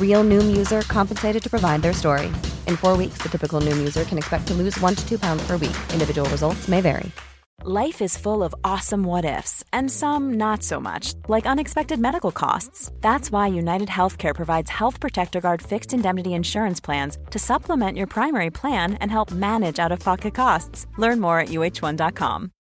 Real Noom user compensated to provide their story. In four weeks, the typical Noom user can expect to lose one to two pounds per week. Individual results may vary. Life is full of awesome what ifs, and some not so much, like unexpected medical costs. That's why United Healthcare provides Health Protector Guard fixed indemnity insurance plans to supplement your primary plan and help manage out of pocket costs. Learn more at uh1.com.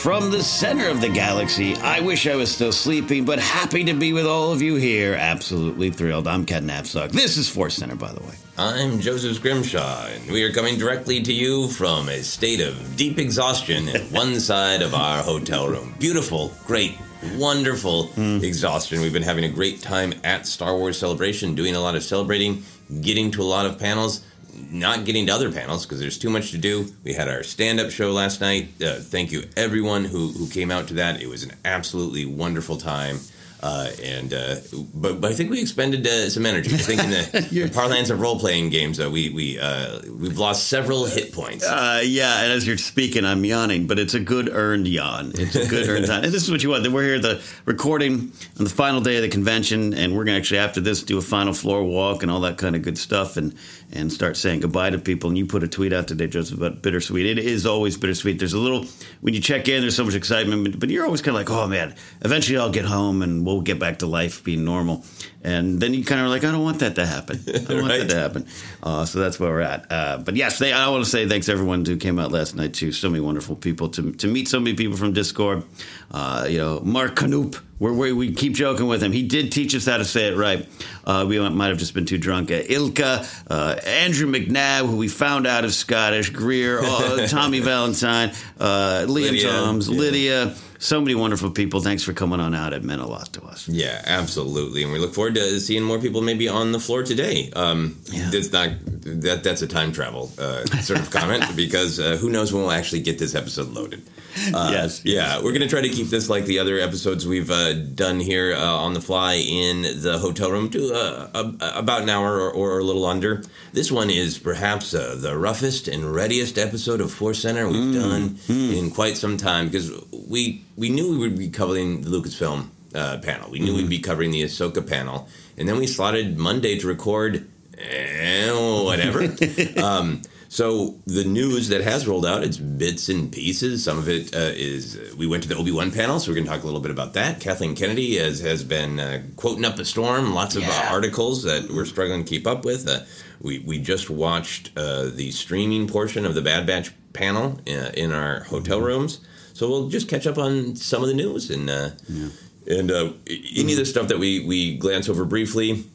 From the center of the galaxy, I wish I was still sleeping, but happy to be with all of you here. Absolutely thrilled. I'm Ken Napzok. This is Force Center, by the way. I'm Joseph Scrimshaw, and we are coming directly to you from a state of deep exhaustion at one side of our hotel room. Beautiful, great, wonderful hmm. exhaustion. We've been having a great time at Star Wars Celebration, doing a lot of celebrating, getting to a lot of panels, not getting to other panels because there's too much to do. We had our stand up show last night. Uh, thank you, everyone who, who came out to that. It was an absolutely wonderful time. Uh, and uh, but, but I think we expended uh, some energy. I think in the, the parlance of role playing games, uh, we we uh, we've lost several hit points. Uh, yeah, and as you're speaking, I'm yawning, but it's a good earned yawn. It's a good earned time. And this is what you want. We're here at the recording on the final day of the convention, and we're going to actually, after this, do a final floor walk and all that kind of good stuff and, and start saying goodbye to people. And you put a tweet out today, Joseph, about bittersweet. It is always bittersweet. There's a little, when you check in, there's so much excitement, but, but you're always kind of like, oh man, eventually I'll get home and we'll get back to life being normal. And then you kind of are like, I don't want that to happen. I don't want that to happen. Uh, so that's where we're at. Uh, but yes, they, I want to say thanks to everyone who came out last night too. So many wonderful people to to meet so many people from Discord. Uh, you know, Mark Canoop We're, we we keep joking with him. He did teach us how to say it right. Uh, we might have just been too drunk. Uh, Ilka, uh, Andrew McNabb, who we found out is Scottish, Greer, uh, Tommy Valentine, uh, Liam Lydia, Toms, yeah. Lydia. So many wonderful people. Thanks for coming on out. It meant a lot to us. Yeah, absolutely, and we look forward to seeing more people maybe on the floor today. Um, That's not that that's a time travel uh, sort of comment because uh, who knows when we'll actually get this episode loaded. Uh, Yes, yeah, we're gonna try to keep this like the other episodes we've uh, done here uh, on the fly in the hotel room to uh, about an hour or, or a little under. This one is perhaps uh, the roughest and readiest episode of Force Center we've done in quite some time because we we knew we would be covering the Lucasfilm uh, panel. We knew we'd be covering the Ahsoka panel, and then we slotted Monday to record eh, whatever. um, so the news that has rolled out, it's bits and pieces. Some of it uh, is we went to the Obi Wan panel, so we're going to talk a little bit about that. Kathleen Kennedy has has been uh, quoting up a storm, lots of uh, articles that we're struggling to keep up with. Uh, we we just watched uh, the streaming portion of the Bad Batch panel uh, in our hotel rooms, so we'll just catch up on some of the news and. Uh, And uh, any of the stuff that we, we glance over briefly,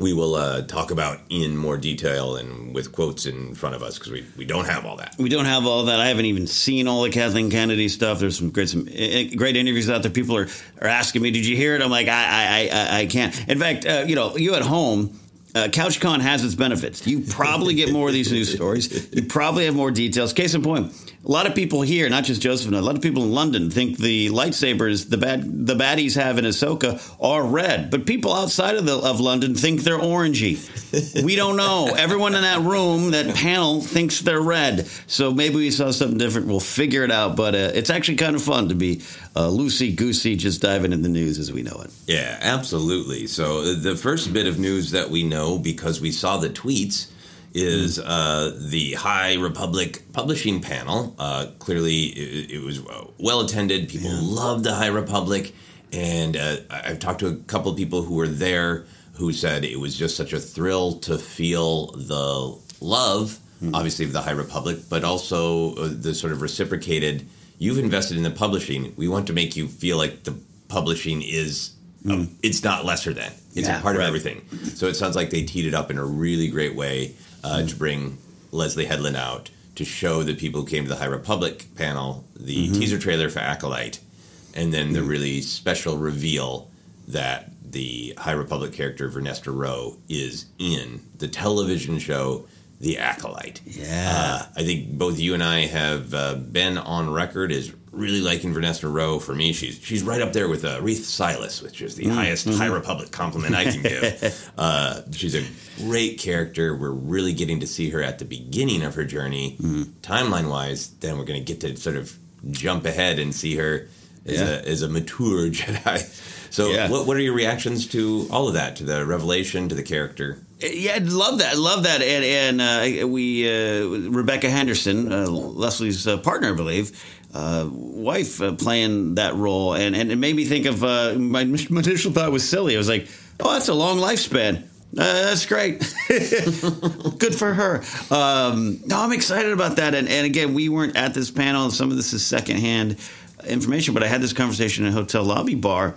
we will uh, talk about in more detail and with quotes in front of us because we, we don't have all that. We don't have all that. I haven't even seen all the Kathleen Kennedy stuff. There's some great some eh, great interviews out there. People are, are asking me, "Did you hear it?" I'm like, I I I, I can't. In fact, uh, you know, you at home. Uh, CouchCon has its benefits. You probably get more of these news stories. You probably have more details. Case in point, a lot of people here, not just Joseph, a lot of people in London think the lightsabers the bad the baddies have in Ahsoka are red, but people outside of the, of London think they're orangey. we don't know. Everyone in that room, that panel, thinks they're red. So maybe we saw something different. We'll figure it out. But uh, it's actually kind of fun to be uh, loosey goosey, just diving in the news as we know it. Yeah, absolutely. So uh, the first bit of news that we know because we saw the tweets is uh, the High Republic publishing panel. Uh, clearly, it, it was well attended. People loved the High Republic, and uh, I've talked to a couple of people who were there who said it was just such a thrill to feel the love, obviously, of the High Republic, but also uh, the sort of reciprocated. You've invested in the publishing. We want to make you feel like the publishing is. um, it's not lesser than. It's Yeah, a part right. of everything. So it sounds like they teed it up in a really great way uh, to bring Leslie Headland out to show the people who came to the High Republic panel the Mhm. teaser trailer for Acolyte, and then the really special reveal that the High Republic character Vernestra Rwoh is in the television show The Acolyte. Yeah. Uh, I think both you and I have uh, been on record as really liking Vernestra Rwoh. For me, she's she's right up there with uh, Reath Silas, which is the Mm, highest mhm. High Republic compliment I can give. uh, she's a great character. We're really getting to see her at the beginning of her journey, Mm-hmm. timeline wise. Then we're going to get to sort of jump ahead and see her as, Yeah. a, as a mature Jedi. So, Yeah. what, what are your reactions to all of that? To the revelation, to the character? Yeah, I love that. I love that. And, and uh, we, uh, Rebecca Henderson, uh, Leslie's uh, partner, I believe, uh, wife, uh, playing that role, and, and it made me think of uh, my, my initial thought was silly. I was like, oh, that's a long lifespan. Uh, that's great. Good for her. Um, no, I'm excited about that. And, and again, we weren't at this panel. Some of this is secondhand information, but I had this conversation in a hotel lobby bar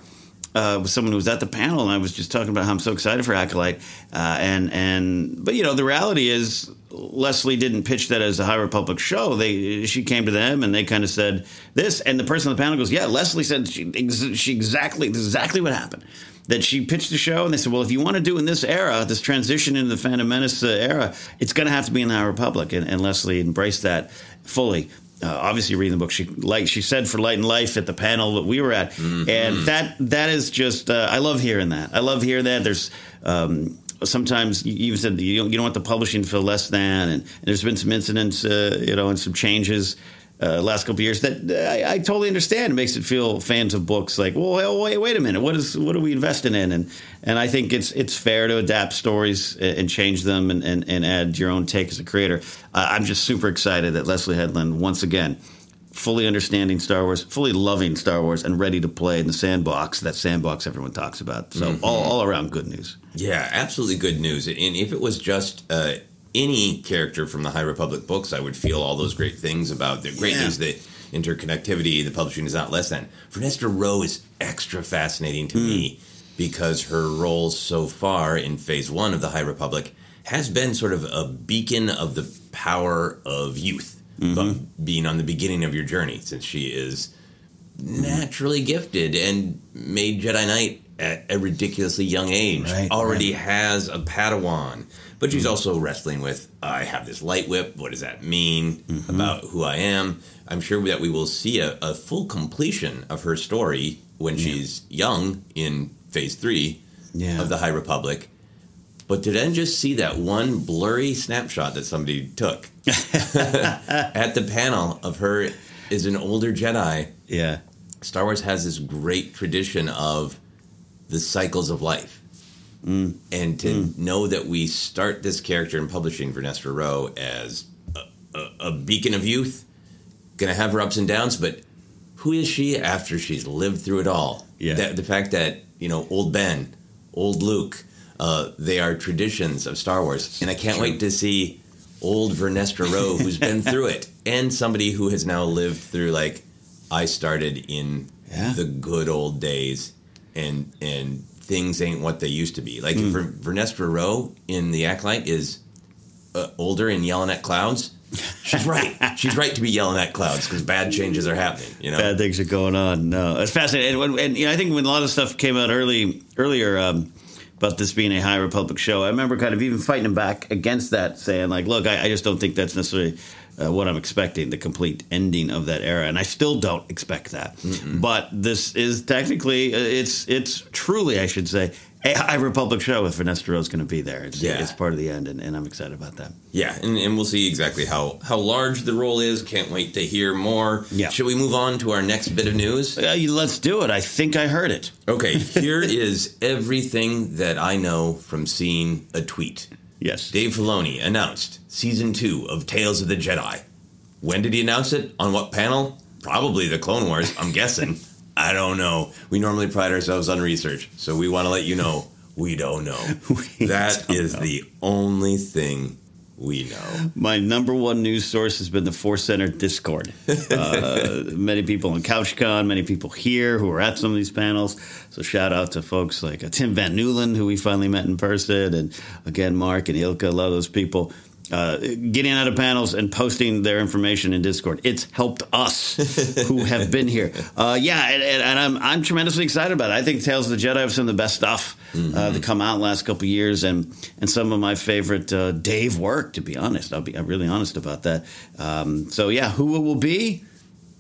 uh, with someone who was at the panel, and I was just talking about how I'm so excited for Acolyte. Uh, and and but you know the reality is Leslie didn't pitch that as a High Republic show. They she came to them and they kind of said this, and the person on the panel goes, "Yeah, Leslie said she, ex- she exactly exactly what happened." That she pitched the show, and they said, "Well, if you want to do in this era, this transition into the Phantom Menace uh, era, it's going to have to be in the High Republic." And, and Leslie embraced that fully uh, obviously reading the book. She like she said for Light and Life at the panel that we were at, and that that is just uh, I love hearing that. I love hearing that. There's um, sometimes you even said you don't, you don't want the publishing to feel less than, and, and there's been some incidents, uh, you know, and some changes. Uh, last couple years that uh, I, I totally understand. It makes it feel fans of books like, well, wait, wait a minute, what is what are we investing in? And and I think it's it's fair to adapt stories and, and change them and, and, and add your own take as a creator. Uh, I'm just super excited that Leslie Headland once again fully understanding Star Wars, fully loving Star Wars, and ready to play in the sandbox. That sandbox everyone talks about. So Mhm. all, all around good news. Yeah, absolutely good news. And if it was just uh, any character from the High Republic books, I would feel all those great things about the great Yeah. news, the interconnectivity, the publishing is not less than. Vernestra Rwoh is extra fascinating to me because her role so far in Phase One of the High Republic has been sort of a beacon of the power of youth, Mm-hmm. but being on the beginning of your journey, since she is naturally gifted and made Jedi Knight at a ridiculously young age. Right, Already has a Padawan, but she's mm-hmm. also wrestling with I have this light whip. What does that mean mm-hmm. about who I am? I'm sure that we will see a, a full completion of her story when she's young in Phase Three Yeah. of the High Republic. But to then just see that one blurry snapshot that somebody took at the panel of her is an older Jedi Yeah. Star Wars has this great tradition of the cycles of life. Mm. And to know that we start this character in publishing Vernestra Rwoh as a, a, a beacon of youth, gonna have her ups and downs, but who is she after she's lived through it all? Yeah. That, the fact that, you know, old Ben, old Luke, uh, they are traditions of Star Wars. And I can't wait to see old Vernestra Rwoh who's been through it and somebody who has now lived through like I started in Yeah. the good old days and and things ain't what they used to be. Like Hmm. Ver- Vernestra Rwoh in The Acolyte is uh, older and yelling at clouds. She's right. She's right to be yelling at clouds because bad changes are happening. You know. bad things are going on. No, it's fascinating. And, and you know, I think when a lot of stuff came out early earlier um, about this being a High Republic show, I remember kind of even fighting back against that, saying like, "Look, I, I just don't think that's necessarily." Uh, what I'm expecting, the complete ending of that era, and I still don't expect that. But this is technically, uh, it's it's truly, I should say, a High Republic show with Vanessa Rose going to be there. It's, Yeah. it's part of the end, and, and I'm excited about that. Yeah, and, and we'll see exactly how how large the role is. Can't wait to hear more. Yeah. Should we move on to our next bit of news? Uh, let's do it. I think I heard it. Okay, here is everything that I know from seeing a tweet. Yes. Dave Filoni announced season two of Tales of the Jedi. When did he announce it? On what panel? Probably the Clone Wars, I'm guessing. I don't know. We normally pride ourselves on research, so we want to let you know we don't know. That is the only thing we know. My number one news source has been the Force Center Discord. Uh, many people on CouchCon, many people here who are at some of these panels. So shout out to folks like uh, Tim Van Newland, who we finally met in person, and again Mark and Ilka, a lot of those people. Uh, getting out of panels and posting their information in Discord. It's helped us who have been here. Uh, yeah, and, and, and I'm I'm tremendously excited about it. I think Tales of the Jedi have some of the best stuff uh, to come out in the last couple of years, and and some of my favorite uh, Dave work. To be honest, I'll be I'm really honest about that. Um, so yeah, who it will be,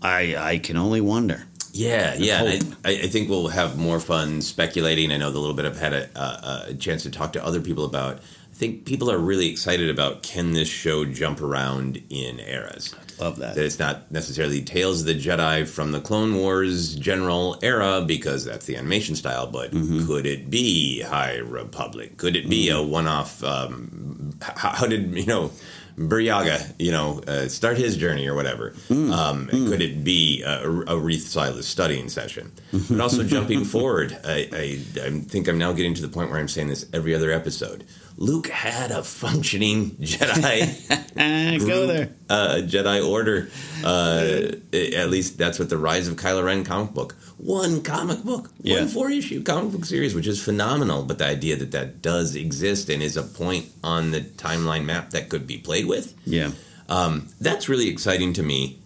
I I can only wonder. Yeah, yeah. I, I think we'll have more fun speculating. I know the little bit I've had a, a, a chance to talk to other people about. I think people are really excited about can this show jump around in eras? Love that. That it's not necessarily Tales of the Jedi from the Clone Wars general era because that's the animation style, but Mm-hmm. could it be High Republic? Could it be a one-off? Um, h- how did you know? Buryaga, you know, uh, start his journey or whatever. Mm. Um, Could it be a, a Reath Silas studying session? But also jumping forward, I, I, I think I'm now getting to the point where I'm saying this every other episode. Luke had a functioning Jedi Go group, there. uh, Jedi Order. Uh, at least that's what the Rise of Kylo Ren comic book. One comic book, Yeah. one four issue comic book series, which is phenomenal. But the idea that that does exist and is a point on the timeline map that could be played with, Yeah. um, that's really exciting to me.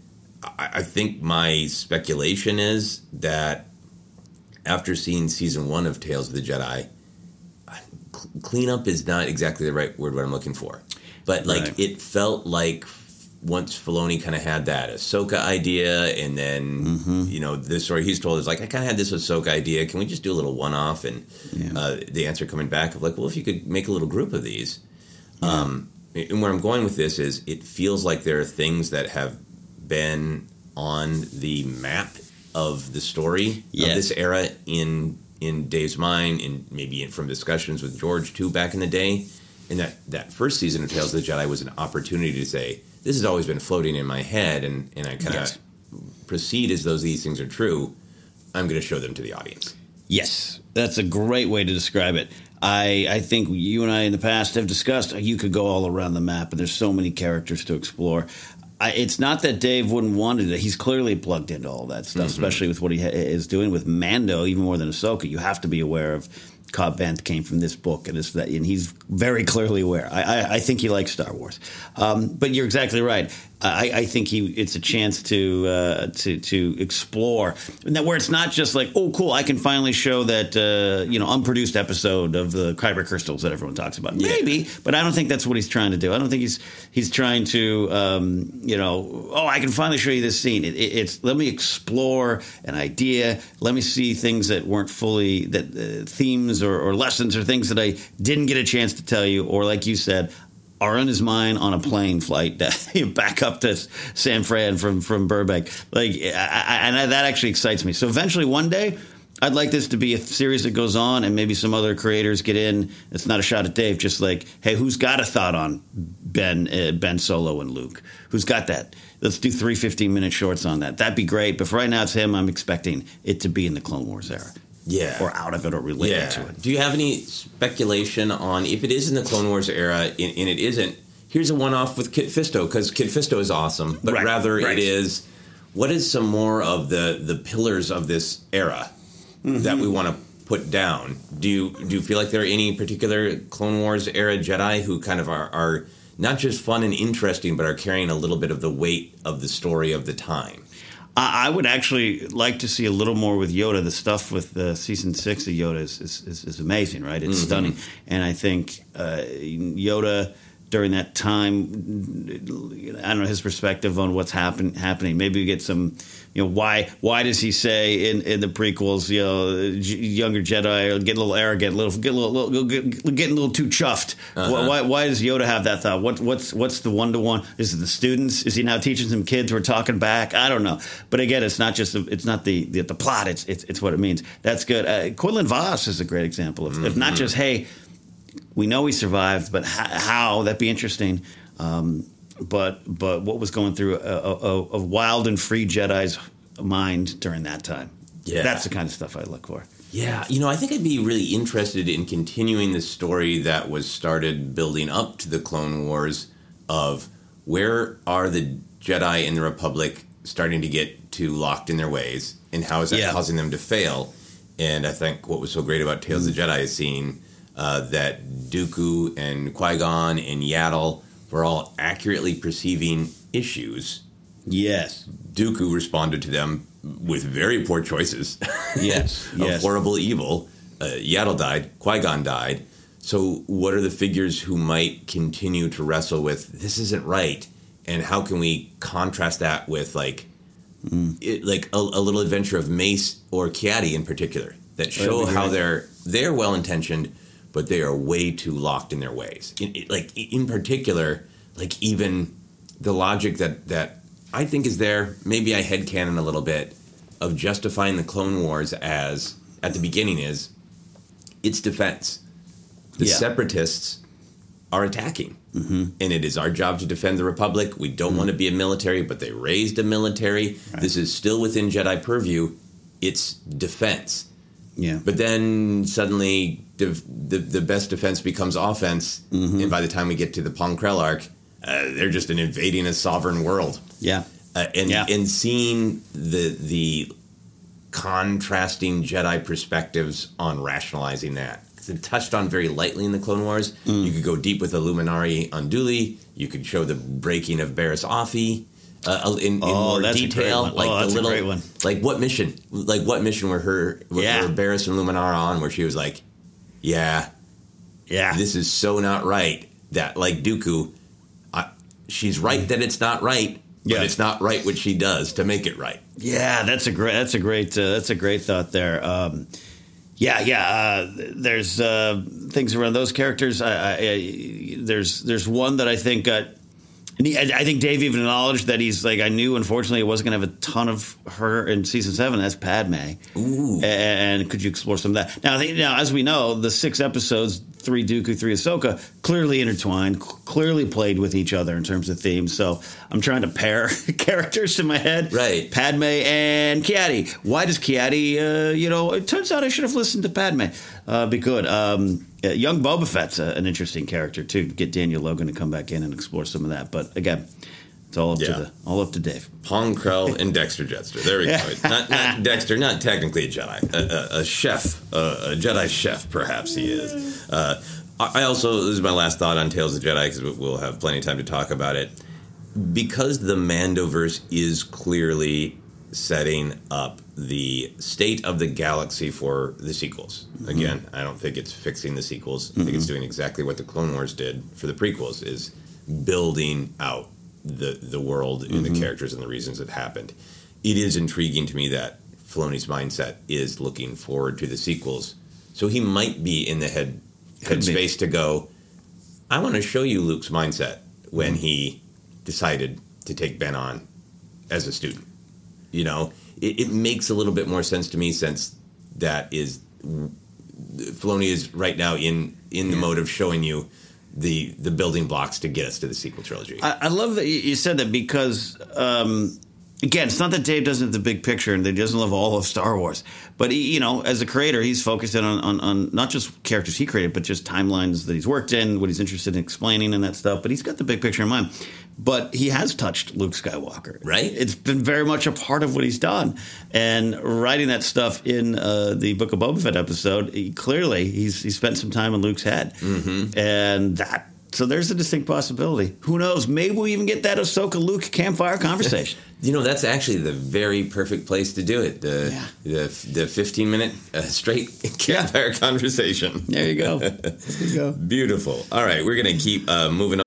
I, I think my speculation is that after seeing season one of Tales of the Jedi, cleanup is not exactly the right word what I'm looking for, but like Right. it felt like once Filoni kind of had that Ahsoka idea, and then Mm-hmm. you know the story he's told is like I kind of had this Ahsoka idea. Can we just do a little one off? And uh, the answer coming back of like, well, if you could make a little group of these. Um, and where I'm going with this is, it feels like there are things that have been on the map of the story Yes. of this era in in Dave's mind, and maybe from discussions with George too back in the day. And that that first season of Tales of the Jedi was an opportunity to say this has always been floating in my head, and and I kind of Yes. proceed as though these things are true. I'm going to show them to the audience. Yes, that's a great way to describe it. I I think you and I in the past have discussed you could go all around the map, and there's so many characters to explore. I, it's not that Dave wouldn't want it. He's clearly plugged into all that stuff, Mm-hmm. especially with what he ha- is doing with Mando, even more than Ahsoka. You have to be aware of Cobb Vanth came from this book, and, it's that, and he's very clearly aware. I, I, I think he likes Star Wars, um, but you're exactly right. I, I think he it's a chance to uh, to to explore. And that where it's not just like oh cool I can finally show that uh, you know unproduced episode of the Kyber crystals that everyone talks about. Maybe but I don't think that's what he's trying to do. I don't think he's he's trying to um, you know oh I can finally show you this scene. It, it, it's let me explore an idea. Let me see things that weren't fully that uh, themes or, or lessons or things that I didn't get a chance to tell you. Or like you said are in his mind on a plane flight back up to San Fran from from Burbank. Like, I, I, and that actually excites me. So eventually, one day. I'd like this to be a series that goes on, and maybe some other creators get in. It's not a shot at Dave, just like, hey, who's got a thought on Ben, uh, Ben Solo and Luke? Who's got that? Let's do three 15 minute shorts on that. That'd be great. But for right now, it's him. I'm expecting it to be in the Clone Wars era, Yeah. or out of it, or related yeah. to it. Do you have any speculation on if it is in the Clone Wars era and, and it isn't? Here's a one-off with Kit Fisto because Kit Fisto is awesome, but Right, rather right. it is what is some more of the the pillars of this era Mm-hmm. that we want to put down? Do you do you feel like there are any particular Clone Wars era Jedi who kind of are, are not just fun and interesting, but are carrying a little bit of the weight of the story of the time? I I would actually like to see a little more with Yoda. The stuff with the season six of Yoda is, is, is, is amazing, right? It's Mhm. stunning, and I think uh, Yoda during that time, I don't know his perspective on what's happen, happening. Maybe we get some, you know, why why does he say in, in the prequels, you know, J- younger Jedi are getting a little arrogant, a little get a little, little get, getting a little too chuffed. Uh-huh. Why, why why does Yoda have that thought? What what's what's the one to one? Is it the students? Is he now teaching some kids who are talking back? I don't know. But again, it's not just the, it's not the, the the plot. It's it's it's what it means. That's good. Uh, Quinlan Vos is a great example of, of not just hey, we know he survived, but how, how that'd be interesting. Um, but but what was going through a, a, a, wild and free Jedi's mind during that time? Yeah. that's the kind of stuff I look for. Yeah, you know, I think I'd be really interested in continuing the story that was started building up to the Clone Wars of where are the Jedi and the Republic starting to get too locked in their ways and how is that Yeah. causing them to fail? And I think what was so great about Tales of the Jedi is seeing uh, that Dooku and Qui Gon and Yaddle were all accurately perceiving issues. Yes, Dooku responded to them with very poor choices. Yes, of yes. horrible evil. Uh, Yaddle died. Qui Gon died. So, what are the figures who might continue to wrestle with this isn't right, and how can we contrast that with like, Mm. it, like a, a little adventure of Mace or Kiadi in particular that show how they're they're well intentioned, but they are way too locked in their ways. In, in- like in particular, like even the logic that that I think is there. Maybe I headcanon a little bit of justifying the Clone Wars as at the beginning is its defense. The Yeah. separatists are attacking. Mm-hmm. And it is our job to defend the Republic. We don't want to be a military, but they raised a military. This is still within Jedi purview. It's defense. Yeah. But then suddenly def- the, the best defense becomes offense. Mm-hmm. And by the time we get to the Palm arc, uh, they're just an invading a sovereign world. Yeah. Uh, and Yeah. and seeing the the contrasting Jedi perspectives on rationalizing that. 'Cause it touched on very lightly in the Clone Wars. Mm. You could go deep with Luminara Unduli. You could show the breaking of Barriss Offee. Uh, in, in Oh, more detail, like Oh, the little, like what mission, like what mission were her, were, Yeah. were Barriss and Luminara on, where she was like, "Yeah, Yeah. this is so not right." That like Dooku, I, she's right that it's not right, but Yeah. it's not right what she does to make it right. Yeah, that's a great. That's a great. Uh, that's a great thought there. Um, yeah, yeah. Uh, there's uh, things around those characters. I, I, I, there's there's one that I think got. And he, I I think Dave even acknowledged that he's like I knew. Unfortunately, it wasn't going to have a ton of her in season seven. That's Padme. Ooh. And, and could you explore some of that? Now, now as we know, the six episodes, three Dooku, three Ahsoka, clearly intertwined, clearly played with each other in terms of themes. So I'm trying to pair characters in my head. Right. Padme and Kiadi. Why does Kiadi? Uh, you know, it turns out I should have listened to Padme. Uh, be good. Um, uh, young Boba Fett's a, an interesting character too. Get Daniel Logan to come back in and explore some of that. But again, it's all up Yeah. to the all up to Dave. Pong Krell and Dexter Jettster. There we Yeah. go. Not, not Dexter, not technically a Jedi, a, a, a chef, a, a Jedi chef, perhaps he is. Uh, I I also, this is my last thought on Tales of Jedi because we'll have plenty of time to talk about it. Because the Mandoverse is clearly setting up the state of the galaxy for the sequels. Mm-hmm. Again, I don't think it's fixing the sequels. I think it's mm-hmm. doing exactly what the Clone Wars did for the prequels is building out the the world and the mm-hmm. characters and the reasons it happened. It is intriguing to me that Filoni's mindset is looking forward to the sequels. So he might be in the head headspace to go, I want to show you Luke's mindset when he decided to take Ben on as a student. You know, it, it makes a little bit more sense to me since that is Filoni is right now in in the mode of showing you the the building blocks to get us to the sequel trilogy. I, I love that you you said that because, um, again, it's not that Dave doesn't have the big picture and that he doesn't love all of Star Wars, but he, you know, as a creator, he's focused in on, on, on not just characters he created, but just timelines that he's worked in, what he's interested in explaining, and that stuff. But he's got the big picture in mind. But he has touched Luke Skywalker, Right. It's been very much a part of what he's done, and writing that stuff in uh, the Book of Boba Fett episode, he, clearly he's he spent some time in Luke's head, mm-hmm. and that. So there's a distinct possibility. Who knows? Maybe we even get that Ahsoka Luke campfire conversation. You know, that's actually the very perfect place to do it. The the, the 15 minute uh, straight campfire conversation. there you go. There you go. Beautiful. All right, we're going to keep uh, moving on.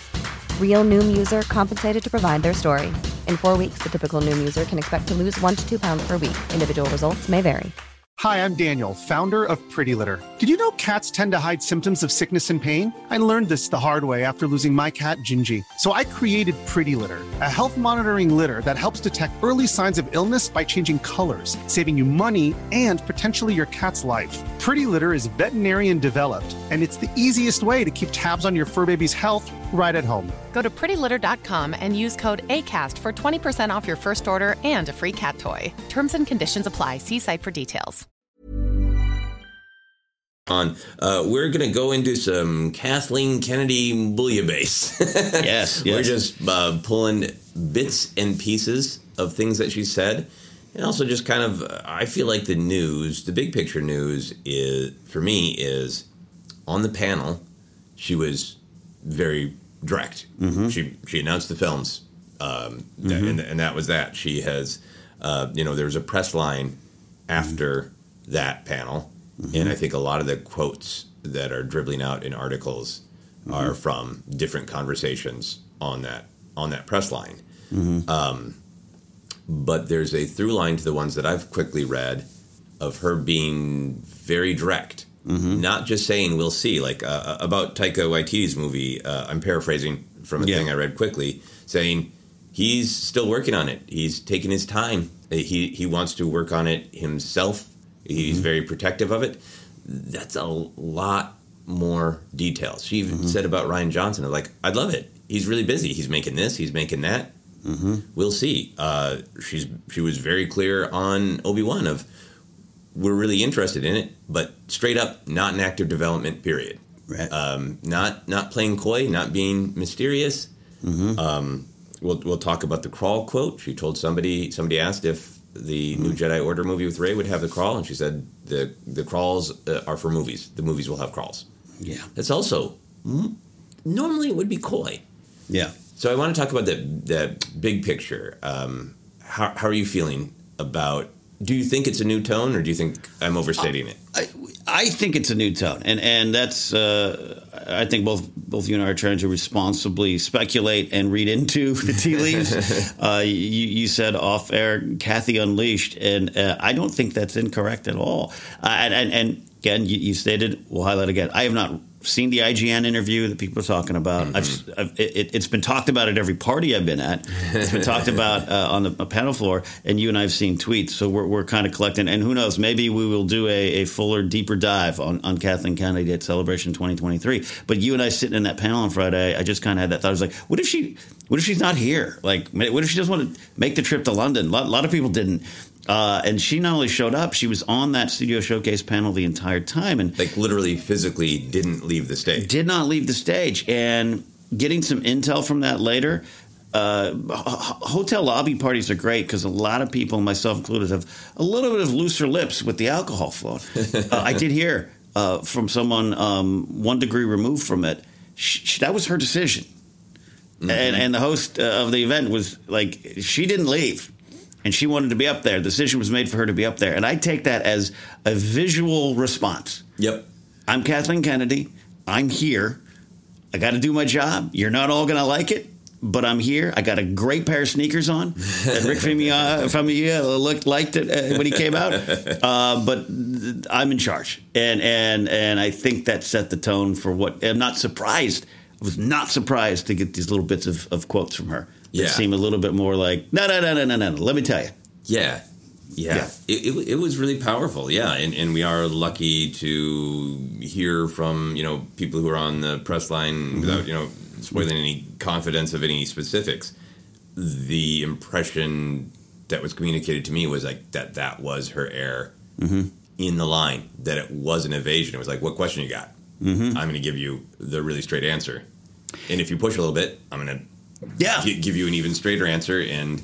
Real Noom user compensated to provide their story. In four weeks, the typical Noom user can expect to lose one to two pounds per week. Individual results may vary. Hi, I'm Daniel, founder of Pretty Litter. Did you know cats tend to hide symptoms of sickness and pain? I learned this the hard way after losing my cat, Gingy. So I created Pretty Litter, a health monitoring litter that helps detect early signs of illness by changing colors, saving you money and potentially your cat's life. Pretty Litter is veterinarian developed, and it's the easiest way to keep tabs on your fur baby's health right at home. Go to prettylitter.com and use code ACAST for 20% off your first order and a free cat toy. Terms and conditions apply. See site for details. On, uh, we're going to go into some Kathleen Kennedy bouillabaisse. Yes, We're just uh, pulling bits and pieces of things that she said And also, just kind of, uh, I feel like the news, the big picture news is, for me, is on the panel, she was very direct. Mm-hmm. She she announced the films, um, that- and, and that was that. She has, uh, you know, there was a press line after that panel, and I think a lot of the quotes that are dribbling out in articles are from different conversations on that on that press line. Um, but there's a through line to the ones that I've quickly read of her being very direct, not just saying "we'll see." Like uh, about Taika Waititi's movie, uh, I'm paraphrasing from a Yeah. thing I read quickly, saying he's still working on it. He's taking his time. He he wants to work on it himself. He's very protective of it. That's a lot more details. She even said about Rian Johnson, like, I'd love it. He's really busy. He's making this. He's making that. We'll see. Uh, she's she was very clear on Obi Wan of we're really interested in it, but straight up, not in active development. Period. Right. Um, not not playing coy, not being mysterious. Mm-hmm. Um, we'll we'll talk about the crawl quote. She told somebody somebody asked if the new Jedi Order movie with Rey would have the crawl, and she said the the crawls uh, are for movies. The movies will have crawls. Yeah. That's also mm, normally it would be coy. Yeah. So I want to talk about the the big picture. Um, how how are you feeling about? Do you think it's a new tone, or do you think I'm overstating it? I, I think it's a new tone, and and that's uh, I think both both you and I are trying to responsibly speculate and read into the tea leaves. uh, you, you said off air, Kathy unleashed, and uh, I don't think that's incorrect at all. Uh, and, and and again, you, you stated we'll highlight again. I have not seen the IGN interview that people are talking about. I've, I've, it, it's been talked about at every party I've been at. It's been talked about uh, on the panel floor, and you and I have seen tweets. So we're, we're kind of collecting. And who knows? Maybe we will do a, a fuller, deeper dive on, on Kathleen Kennedy at Celebration 2023. But you and I sitting in that panel on Friday, I just kind of had that thought. I was like, what if she? What if she's not here? Like, what if she doesn't want to make the trip to London? A lot, a lot of people didn't. Uh, and she not only showed up, she was on that studio showcase panel the entire time, and like literally physically didn't leave the stage. Did not leave the stage, and getting some intel from that later. Uh, hotel lobby parties are great because a lot of people, myself included, have a little bit of looser lips with the alcohol flow. uh, I did hear uh, from someone um, one degree removed from it. Sh- sh- that was her decision, and, and the host uh, of the event was like, she didn't leave and she wanted to be up there. The decision was made for her to be up there. And I take that as a visual response. Yep. I'm Kathleen Kennedy. I'm here. I got to do my job. You're not all going to like it, but I'm here. I got a great pair of sneakers on that Rick Famuyiwa, Famuyiwa looked liked it uh, when he came out. Uh, but I'm in charge, and and and I think that set the tone for what. I'm not surprised. I was not surprised to get these little bits of, of quotes from her. Yeah. Seem a little bit more like no no no no no no. Let me tell you. Yeah. Yeah. Yeah. It, it, it was really powerful. Yeah. And, and we are lucky to hear from, you know, people who are on the press line mm-hmm. without, you know, spoiling any confidence of any specifics. The impression that was communicated to me was like that that was her air mm-hmm. in the line, that it was an evasion. It was like, what question you got? Mm-hmm. I'm going to give you the really straight answer. And if you push a little bit, I'm going to Yeah. gi- give you an even straighter answer, and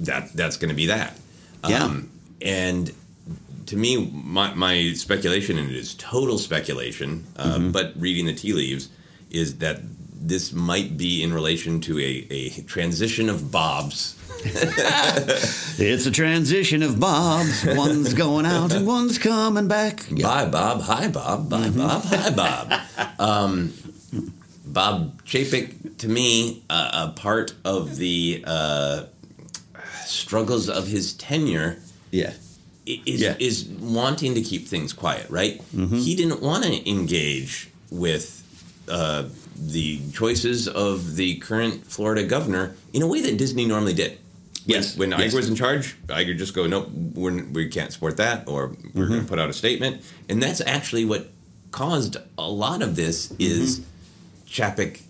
that that's going to be that. Yeah. Um, and to me, my, my speculation, and it is total speculation, uh, Mm-hmm. but reading the tea leaves, is that this might be in relation to a, a transition of Bob's. It's a transition of Bob's. One's going out and one's coming back. Bye, Bob. Hi, Bob. Bye, Mm-hmm. Bob. Hi, Bob. Um, Bob Chapek, to me, uh, a part of the uh, struggles of his tenure Yeah. is, Yeah. is wanting to keep things quiet, right? Mm-hmm. He didn't want to engage with uh, the choices of the current Florida governor in a way that Disney normally did. Yes. When, when Yes. Iger was in charge, Iger just go, nope, we're, we can't support that, or we're Mm-hmm. going to put out a statement. And that's actually what caused a lot of this is Chapek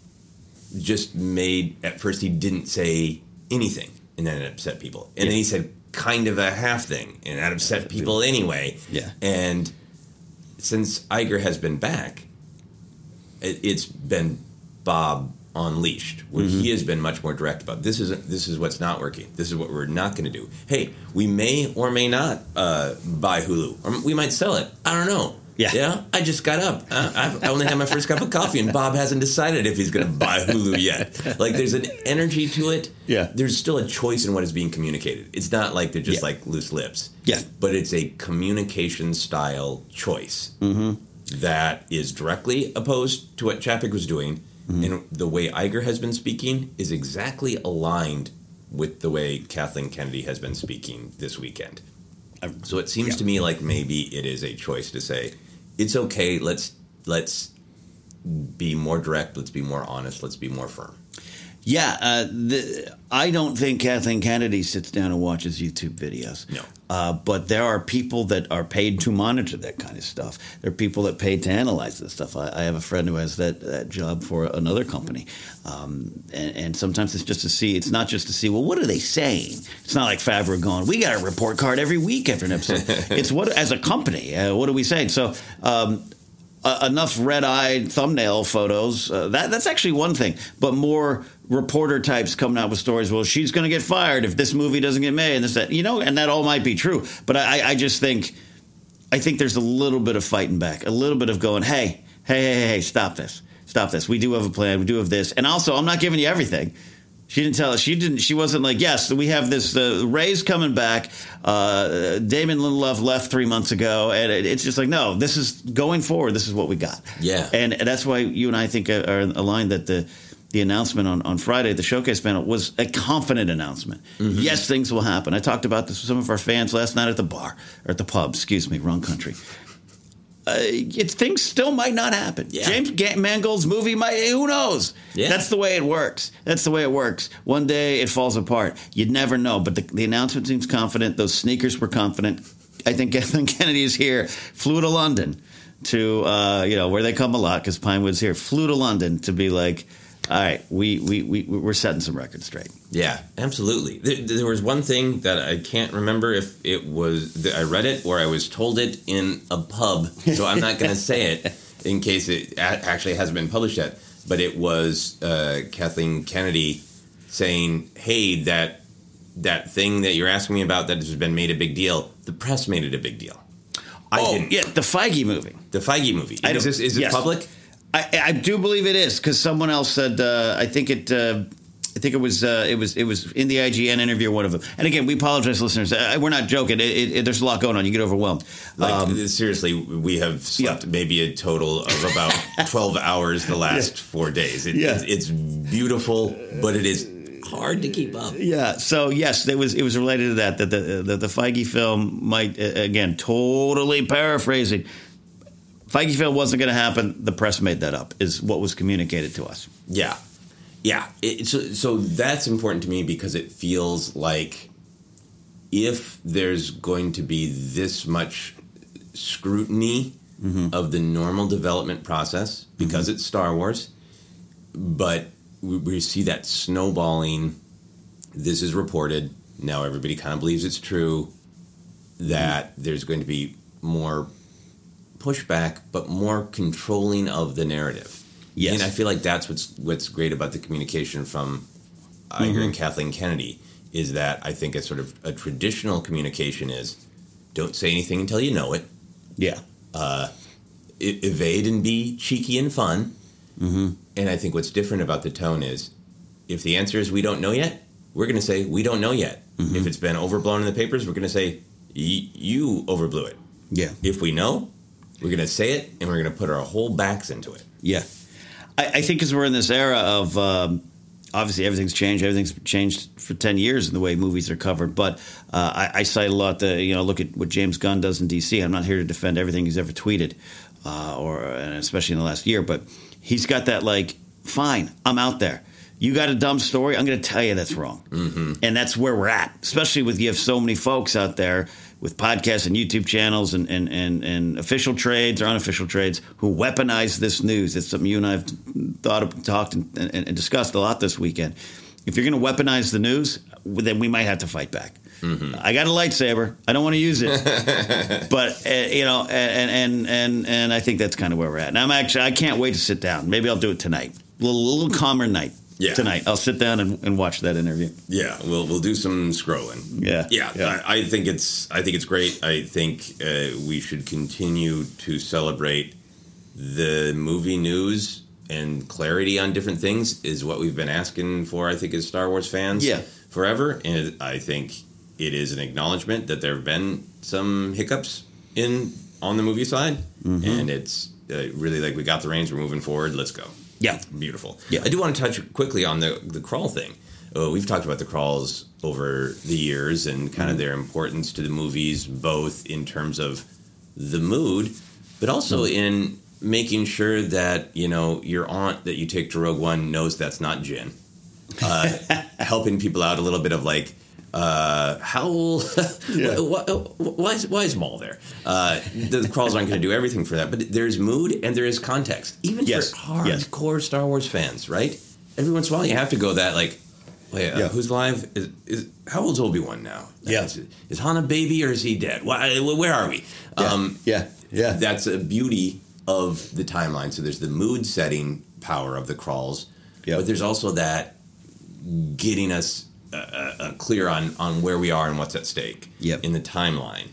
just made, at first he didn't say anything, and then it upset people. And then he said kind of a half thing, and that upset people anyway. Yeah. And since Iger has been back, it, it's been Bob Unleashed, where Mm-hmm. he has been much more direct about this is this is what's not working. This is what we're not going to do. Hey, we may or may not uh, buy Hulu, or we might sell it. I don't know. Yeah. yeah. I just got up. Uh, I've, I only had my first cup of coffee, and Bob hasn't decided if he's going to buy Hulu yet. Like, there's an energy to it. Yeah. There's still a choice in what is being communicated. It's not like they're just Yeah. like loose lips. Yeah. But it's a communication style choice Mm-hmm. that is directly opposed to what Chapek was doing, Mm-hmm. and the way Iger has been speaking is exactly aligned with the way Kathleen Kennedy has been speaking this weekend. So it seems to me like maybe it is a choice to say it's okay. Let's let's be more direct. Let's be more honest. Let's be more firm. Yeah, uh, the, I don't think Kathleen Kennedy sits down and watches YouTube videos. No. Uh, but there are people that are paid to monitor that kind of stuff. There are people that pay to analyze this stuff. I, I have a friend who has that, that job for another company. Um, and, and sometimes it's just to see, it's not just to see, well, what are they saying? It's not like Favreau going, we got a report card every week after an episode. it's what, as a company, uh, what are we saying? So, um, uh, enough red-eyed thumbnail photos. Uh, that that's actually one thing, but more reporter types coming out with stories. Well, she's going to get fired if this movie doesn't get made, and this that you know, and that all might be true. But I, I just think, I think there's a little bit of fighting back, a little bit of going, hey, hey, hey, hey, hey stop this, stop this. We do have a plan. We do have this, and also I'm not giving you everything. She didn't tell us. She didn't. She wasn't like, yes, we have this. Uh, Rey's coming back. Uh, Damon Lindelof left three months ago, and it, it's just like, no, this is going forward. This is what we got. Yeah. and that's why you and I think are are aligned that the the announcement on, on Friday, the showcase panel, was a confident announcement. Yes, things will happen. I talked about this with some of our fans last night at the bar or at the pub. Excuse me, wrong country. Uh, it's things still might not happen. Yeah. James Mangold's movie might. Who knows? Yeah. That's the way it works. That's the way it works. One day it falls apart. You'd never know. But the, the announcement seems confident. Those sneakers were confident. I think Kathleen Kennedy is here. Flew to London to uh, you know where they come a lot because Pinewood's here. Flew to London to be like, all right, we we we we're setting some records straight. Yeah, absolutely. There, there was one thing that I can't remember if it was that I read it or I was told it in a pub, so I'm not going to say it in case it actually hasn't been published yet. But it was uh, Kathleen Kennedy saying, "Hey, that that thing that you're asking me about that has been made a big deal. The press made it a big deal. I oh didn't. yeah, the Feige movie. The Feige movie. Is this is it yes. public? I, I do believe it is because someone else said. Uh, I think it. Uh, I think it was. Uh, it was. It was in the IGN interview. One of them. And again, we apologize, listeners. Uh, we're not joking. It, it, it- there's a lot going on. You get overwhelmed. Like Um, seriously, we have slept maybe a total of about twelve hours the last four days. It, Yeah. it's, it's beautiful, but it is hard to keep up. yeah. So yes, it was. It was related to that. That the the, the Feige film might again totally paraphrasing. Feige film wasn't going to happen. The press made that up. Is what was communicated to us. Yeah, yeah. It, so, so that's important to me because it feels like if there's going to be this much scrutiny mm-hmm. of the normal development process because mm-hmm. it's Star Wars, but we, we see that snowballing. This is reported now. Everybody kind of believes it's true that there's going to be more pushback, but more controlling of the narrative. Yes. and I feel like that's what's what's great about the communication from Iger Mhm. and Kathleen Kennedy is that I think a sort of a traditional communication is don't say anything until you know it. Yeah. Uh, e- evade and be cheeky and fun. Mm-hmm. And I think what's different about the tone is if the answer is we don't know yet, we're going to say we don't know yet. Mm-hmm. If it's been overblown in the papers, we're going to say "Y- you overblew it. Yeah. If we know, we're going to say it and we're going to put our whole backs into it. Yeah, I, I think because we're in this era of um, obviously everything's changed. Everything's changed for ten years in the way movies are covered. But uh, I, I cite a lot the you know look at what James Gunn does in DC. I'm not here to defend everything he's ever tweeted, uh, or and especially in the last year. But he's got that like, fine, I'm out there. You got a dumb story. I'm going to tell you that's wrong, Mm-hmm. and that's where we're at. Especially with you have so many folks out there with podcasts and YouTube channels and, and, and, and official trades or unofficial trades who weaponize this news. It's something you and I have thought of, talked and, and, and discussed a lot this weekend. If you're going to weaponize the news, then we might have to fight back. I got a lightsaber. I don't want to use it, but uh, you know, and and and and I think that's kind of where we're at. And I'm actually I can't wait to sit down. Maybe I'll do it tonight. little, little calmer night Yeah. tonight. I'll sit down and, and watch that interview. Yeah, we'll we'll do some scrolling. Yeah, yeah. yeah. I, I think it's I think it's great. I think uh, we should continue to celebrate the movie news and clarity on different things is what we've been asking for. I think as Star Wars fans, Yeah. forever. And I think it is an acknowledgement that there have been some hiccups in on the movie side, Mhm. and it's uh, really like we got the reins. We're moving forward. Let's go. Yeah, beautiful. Yeah. I do want to touch quickly on the the crawl thing. Uh, we've talked about the crawls over the years and kind of their importance to the movies, both in terms of the mood, but also in making sure that you know your aunt that you take to Rogue One knows that's not Jyn. Uh, helping people out a little bit of like. Uh, how? why, why, is, why is Maul there? Uh, the crawls aren't going to do everything for that, but there's mood and there is context, even Yes, for yes. hardcore Star Wars fans, right? Every once in a while, you have to go that like, wait, uh, Yeah. who's alive? Is, is how old's Obi Wan now? Yeah. is, is Han a baby or is he dead? Why, where are we? Um, yeah, yeah. That's a beauty of the timeline. So there's the mood setting power of the crawls, but there's also that getting us uh, clear on on where we are and what's at stake Yep. in the timeline.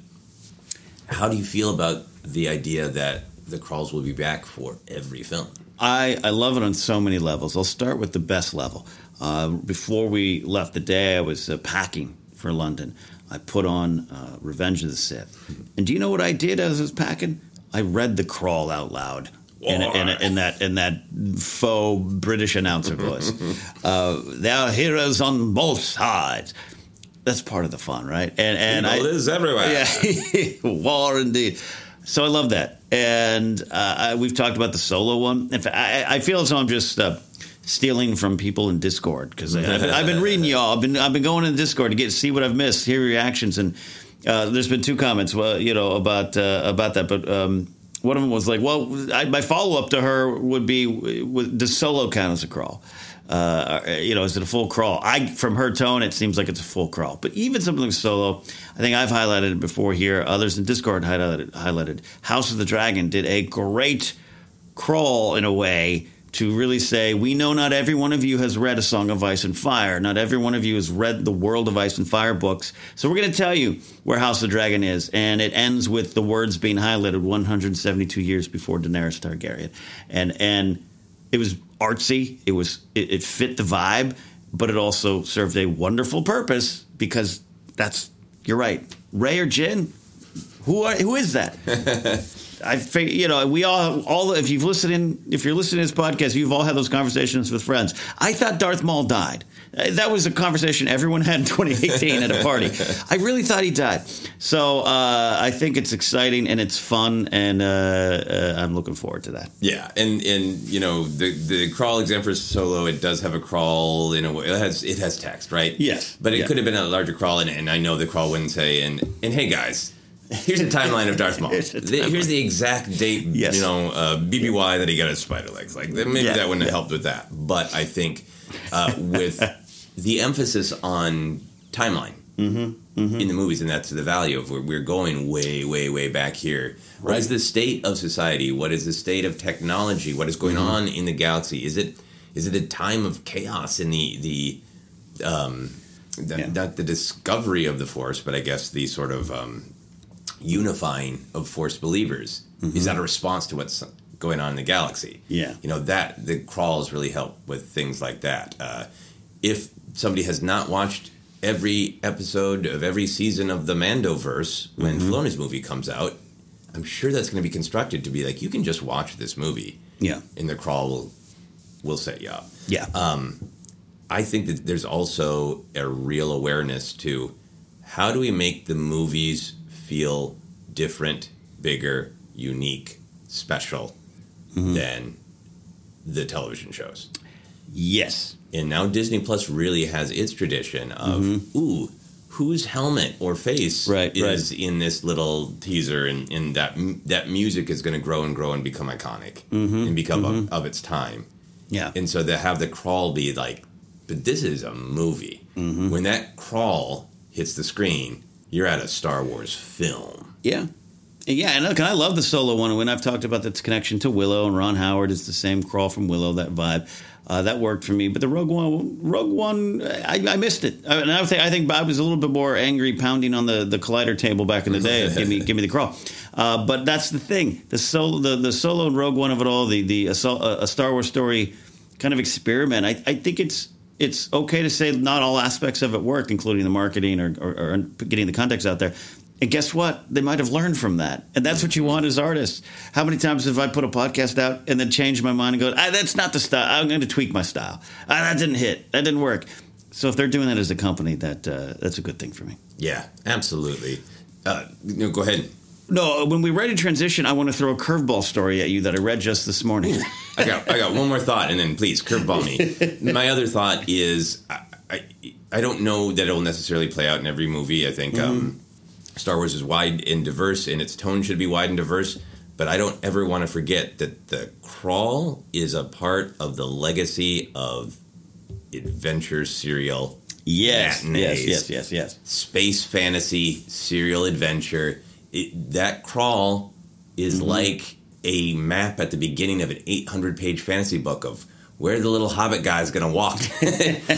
How do you feel about the idea that the crawls will be back for every film? I, I love it on so many levels. I'll start with the best level. Uh, before we left the day, I was uh, packing for London. I put on uh, Revenge of the Sith. And do you know what I did as I was packing? I read the crawl out loud. In, in, in that in that faux British announcer voice, uh, there are heroes on both sides. That's part of the fun, right? And and Evil I, is everywhere. Yeah, war indeed. So I love that, and uh, I, we've talked about the solo one. In fact, I, I feel as though I'm just uh, stealing from people in Discord because I've, I've been reading y'all. I've been I've been going in Discord to get see what I've missed, hear reactions, and uh, there's been two comments, well, you know, about uh, about that, but. Um, one of them was like, "Well, I, my follow up to her would be, does solo count as a crawl? Uh, you know, is it a full crawl? I, from her tone, it seems like it's a full crawl. But even something solo, I think I've highlighted it before here. Others in Discord highlighted, highlighted. House of the Dragon did a great crawl in a way to really say, we know not every one of you has read A Song of Ice and Fire. Not every one of you has read the World of Ice and Fire books. So we're going to tell you where House of Dragon is. And it ends with the words being highlighted 172 years before Daenerys Targaryen. And, and it was artsy. It was, it, it fit the vibe, but it also served a wonderful purpose because that's, you're right. Rey or Jyn? Who are, who is that? I you know, we all, all, if you've listened in, if you're listening to this podcast, you've all had those conversations with friends. I thought Darth Maul died. Uh, That was a conversation everyone had in 2018 at a party. I really thought he died. So uh, I think it's exciting and it's fun, and uh, uh, I'm looking forward to that. Yeah, and and you know the the crawl exam for solo, it does have a crawl in a way. It has it has text, right? Yes. but it Yeah. could have been a larger crawl, and, and I know the crawl wouldn't say. And and hey guys, here's a timeline of Darth Maul. Here's The- here's the exact date. Yes. You know, uh, BBY that he got his spider legs. Like maybe Yeah, that wouldn't yeah. have helped with that. But I think uh, with the emphasis on timeline. Mm-hmm. in the movies, and that's the value of we're, we're going way, way, way back here. What is the state of society? What is the state of technology? What is going Mhm. on in the galaxy? Is it is it a time of chaos in the the um, the, not the discovery of the Force, but I guess the sort of um, unifying of Force believers? Mhm. Is that a response to what's going on in the galaxy? Yeah. you know that the crawls really help with things like that. Uh, if somebody has not watched every episode of every season of the Mandoverse when Mhm. Filoni's movie comes out, I'm sure that's going to be constructed to be like you can just watch this movie. Yeah. and the crawl will will set you up. Yeah. Um, I think that there's also a real awareness to how do we make the movies feel different, bigger, unique, special Mm-hmm. than the television shows. Yes. And now Disney Plus really has its tradition of Mhm. ooh, whose helmet or face Right, is in this little teaser, and, and that that music is going to grow and grow and become iconic Mhm, and become of, of its time. Yeah. And so to have the crawl be like, but this is a movie. Mm-hmm. When that crawl hits the screen, you're at a Star Wars film. Yeah. Yeah, and look, I love the solo one. When I've talked about its connection to Willow and Ron Howard, it's the same crawl from Willow, that vibe. Uh, that worked for me, but the Rogue One, Rogue One, I, I missed it. I, and I would say I think Bob was a little bit more angry, pounding on the, the collider table back in the day. give me give me the crawl. Uh, but that's the thing. The solo the, the solo and Rogue One of it all, the the a, a Star Wars story kind of experiment. I, I think it's it's okay to say not all aspects of it work, including the marketing or, or, or getting the context out there. And guess what? They might have learned from that. And that's what you want as artists. How many times have I put a podcast out and then changed my mind and go, ah, that's not the style. I'm going to tweak my style. Ah, that didn't hit. That didn't work. So if they're doing that as a company, that uh, that's a good thing for me. Yeah, absolutely. Uh, no, go ahead. No, when we're ready to transition, I want to throw a curveball story at you that I read just this morning. I got I got one more thought, and then please curveball me. My other thought is I, I, I don't know that it will necessarily play out in every movie. I think mm-hmm. um, Star Wars is wide and diverse, and its tone should be wide and diverse. But I don't ever want to forget that the crawl is a part of the legacy of adventure serial. Yes, matinees, yes, yes, yes, yes. Space fantasy serial adventure. It, that crawl is mm-hmm. like a map at the beginning of an 800 page fantasy book of where the little hobbit guy is going to walk.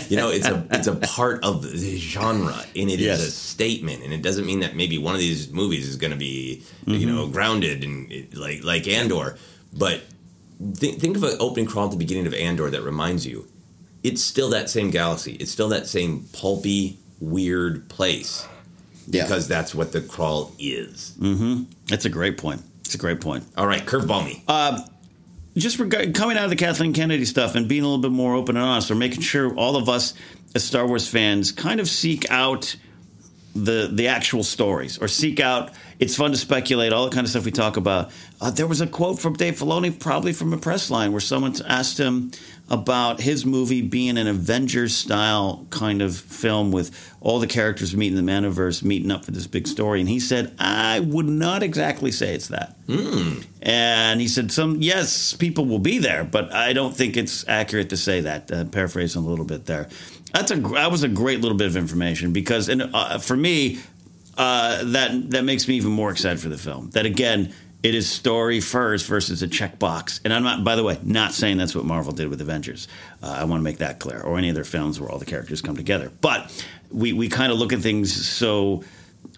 you know, it's a it's a part of the genre, and it yes. is a statement. And it doesn't mean that maybe one of these movies is going to be mm-hmm. you know grounded and like like Andor, but th- think of an opening crawl at the beginning of Andor that reminds you it's still that same galaxy. It's still that same pulpy, weird place. Yeah. Because that's what the crawl is. Mm-hmm. That's a great point. It's a great point. All right, curveball me. Uh, just coming out of the Kathleen Kennedy stuff and being a little bit more open and honest, or making sure all of us as Star Wars fans kind of seek out the the actual stories or seek out. It's fun to speculate, all the kind of stuff we talk about. Uh, there was a quote from Dave Filoni, probably from a press line, where someone asked him about his movie being an Avengers style kind of film with all the characters meeting the Mandoverse, meeting up for this big story. And he said, I would not exactly say it's that. Mm. And he said, some yes, people will be there, but I don't think it's accurate to say that. Uh, paraphrasing a little bit there. That's a that was a great little bit of information because, and uh, for me, uh, that that makes me even more excited for the film. That again, it is story first versus a checkbox. And I'm not, by the way, not saying that's what Marvel did with Avengers. Uh, I want to make that clear, or any of their films where all the characters come together. But we, we kind of look at things so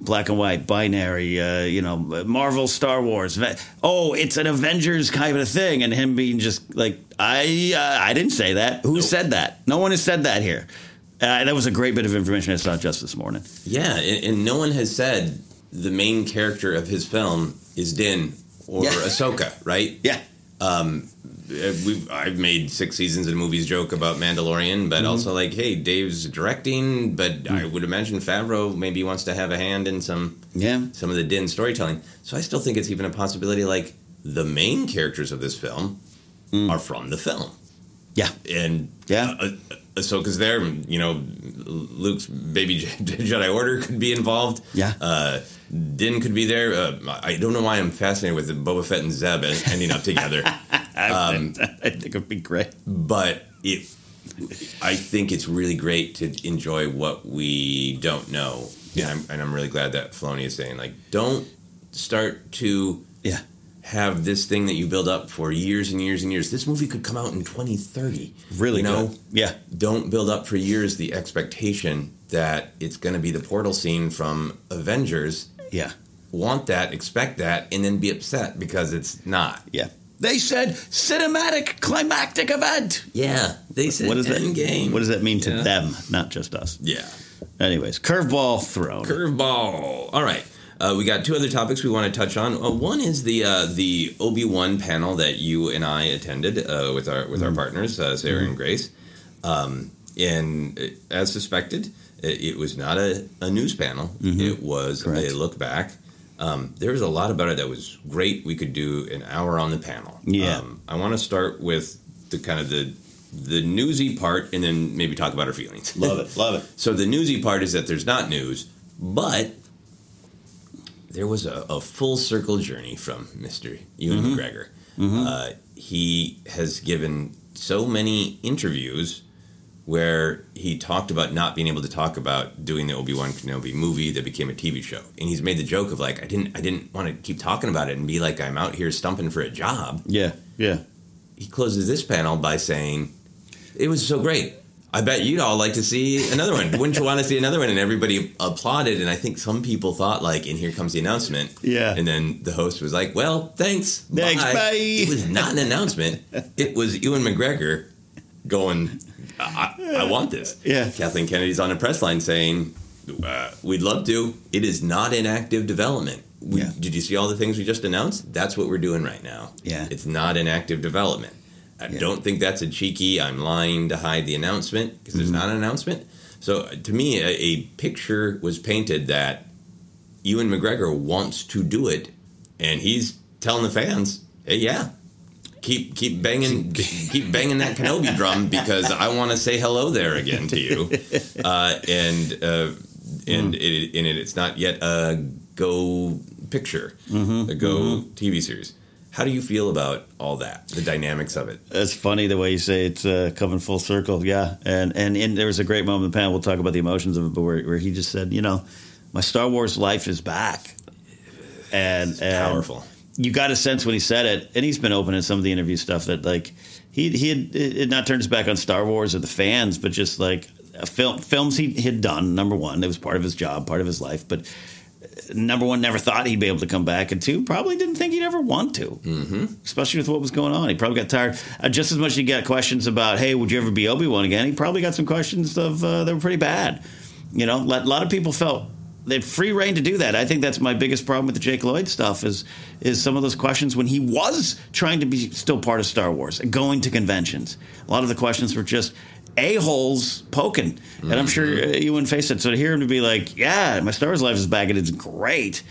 black and white, binary, uh, you know, Marvel, Star Wars. Oh, it's an Avengers kind of a thing. And him being just like, I, uh, I didn't say that. Who nope. said that? No one has said that here. Uh, that was a great bit of information I saw just this morning. Yeah, and, and no one has said the main character of his film is Din or yeah. Ahsoka, right? Yeah. Um, we've I've made six seasons of movies joke about Mandalorian, but mm-hmm. also like, hey, Dave's directing, but mm-hmm. I would imagine Favreau maybe wants to have a hand in some yeah some of the Din storytelling. So I still think it's even a possibility. Like the main characters of this film mm. are from the film. Yeah, and yeah. Uh, Ahsoka's there. You know, Luke's baby Jedi Order could be involved. Yeah. Uh, Din could be there. Uh, I don't know why I'm fascinated with Boba Fett and Zeb ending up together. um, I think it'd be great. But it, I think it's really great to enjoy what we don't know. Yeah. And I'm, and I'm really glad that Filoni is saying, like, don't start to yeah have this thing that you build up for years and years and years. This movie could come out in 2030. Really, you know, good. yeah. Don't build up for years the expectation that it's going to be the portal scene from Avengers. Yeah, want that, expect that, and then be upset because it's not. Yeah. They said cinematic climactic event. Yeah, they said what does that, game. What does that mean to yeah. them, not just us? Yeah. Anyways, curveball thrown. Curveball. All right. Uh, we got two other topics we want to touch on. Uh, one is the uh, the Obi Wan panel that you and I attended uh, with our with mm-hmm. our partners uh, Sarah mm-hmm. and Grace, um, and uh, as suspected, it, it, was not a, a news panel. Mm-hmm. It was Correct. a look back. Um, there was a lot about it that was great. We could do an hour on the panel. Yeah, um, I want to start with the kind of the the newsy part, and then maybe talk about our feelings. Love it, love it. so the newsy part is that there's not news, but there was a, a, full circle journey from Mr. Ewan mm-hmm. McGregor. Mm-hmm. Uh, he has given so many interviews where he talked about not being able to talk about doing the Obi Wan Kenobi movie that became a TV show, and he's made the joke of like, I didn't, I didn't want to keep talking about it and be like I'm out here stumping for a job. Yeah, yeah. He closes this panel by saying, it was so great. I bet you'd all like to see another one. Wouldn't you want to see another one? And everybody applauded. And I think some people thought, like, and here comes the announcement. Yeah. And then the host was like, well, thanks. Thanks, bye. It was not an announcement. it was Ewan McGregor going, I, I want this. Yeah. Kathleen Kennedy's on a press line saying, uh, we'd love to. It is not in active development. We, Yeah. Did you see all the things we just announced? That's what we're doing right now. Yeah. It's not in active development. I don't think that's a cheeky, I'm lying to hide the announcement because there's Mm-hmm. not an announcement. So uh, to me, a, a picture was painted that Ewan McGregor wants to do it, and he's telling the fans, hey, yeah, keep keep banging keep banging that Kenobi drum because I want to say hello there again to you. Uh, and uh, and it, and it, it's not yet a Go picture, Mhm. a Go Mhm. TV series. How do you feel about all that, the dynamics of it? It's funny the way you say it's uh, coming full circle. Yeah, and and in, there was a great moment in the panel. We'll talk about the emotions of it, but where, where he just said, you know, my Star Wars life is back, and, and powerful. You got a sense when he said it, and he's been open in some of the interview stuff that like he he had, had not turned his back on Star Wars or the fans, but just like a film films he had done. Number one, it was part of his job, part of his life, but. uh, Number one, never thought he'd be able to come back, and two, probably didn't think he'd ever want to Mm-hmm. especially with what was going on. He probably got tired. Uh, just as much as he got questions about, hey, would you ever be Obi Wan again? He probably got some questions of uh, that were pretty bad. You know, a lot of people felt they free reign to do that. I think that's my biggest problem with the Jake Lloyd stuff is is some of those questions when he was trying to be still part of Star Wars going to conventions. A lot of the questions were just a holes poking, and I'm sure uh, you wouldn't face it. So to hear him to be like, "Yeah, my Star Wars life is back and it's great,"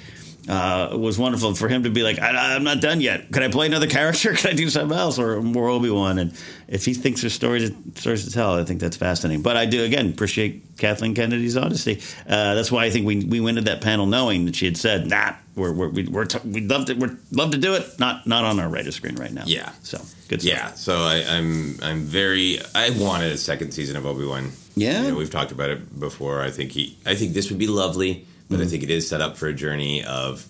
uh, was wonderful. For him to be like, I, "I'm not done yet. Could I play another character? Could I do something else or more Obi Wan?" And if he thinks there's stories to, stories to tell, I think that's fascinating. But I do again appreciate Kathleen Kennedy's honesty. Uh, that's why I think we we went to that panel knowing that she had said, "Nah, we're we're we, we're t- we'd love to we'd love to do it. Not not on our radar screen right now." Yeah. So good. Stuff. Yeah, so I, I'm I'm very I wanted a second season of Obi Wan. Yeah. you know, we've talked about it before. I think he I think this would be lovely, but I Mm-hmm. think it is set up for a journey of,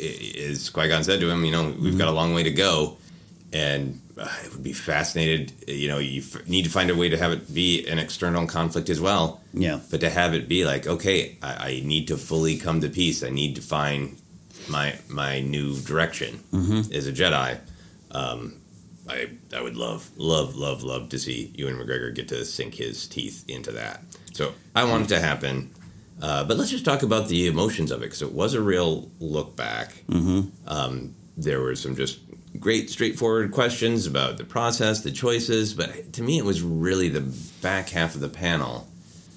as Qui Gon said to him, you know, we've Mm-hmm. got a long way to go, and uh, it would be fascinated. You know, you f- need to find a way to have it be an external conflict as well. Yeah. But to have it be like, okay, I, I need to fully come to peace. I need to find my my new direction Mhm. as a Jedi. Um, I I would love love love love to see Ewan McGregor get to sink his teeth into that. So I want it to happen. Uh, but let's just talk about the emotions of it because it was a real look back. Mm-hmm. Um, there were some just great, straightforward questions about the process, the choices, but to me, it was really the back half of the panel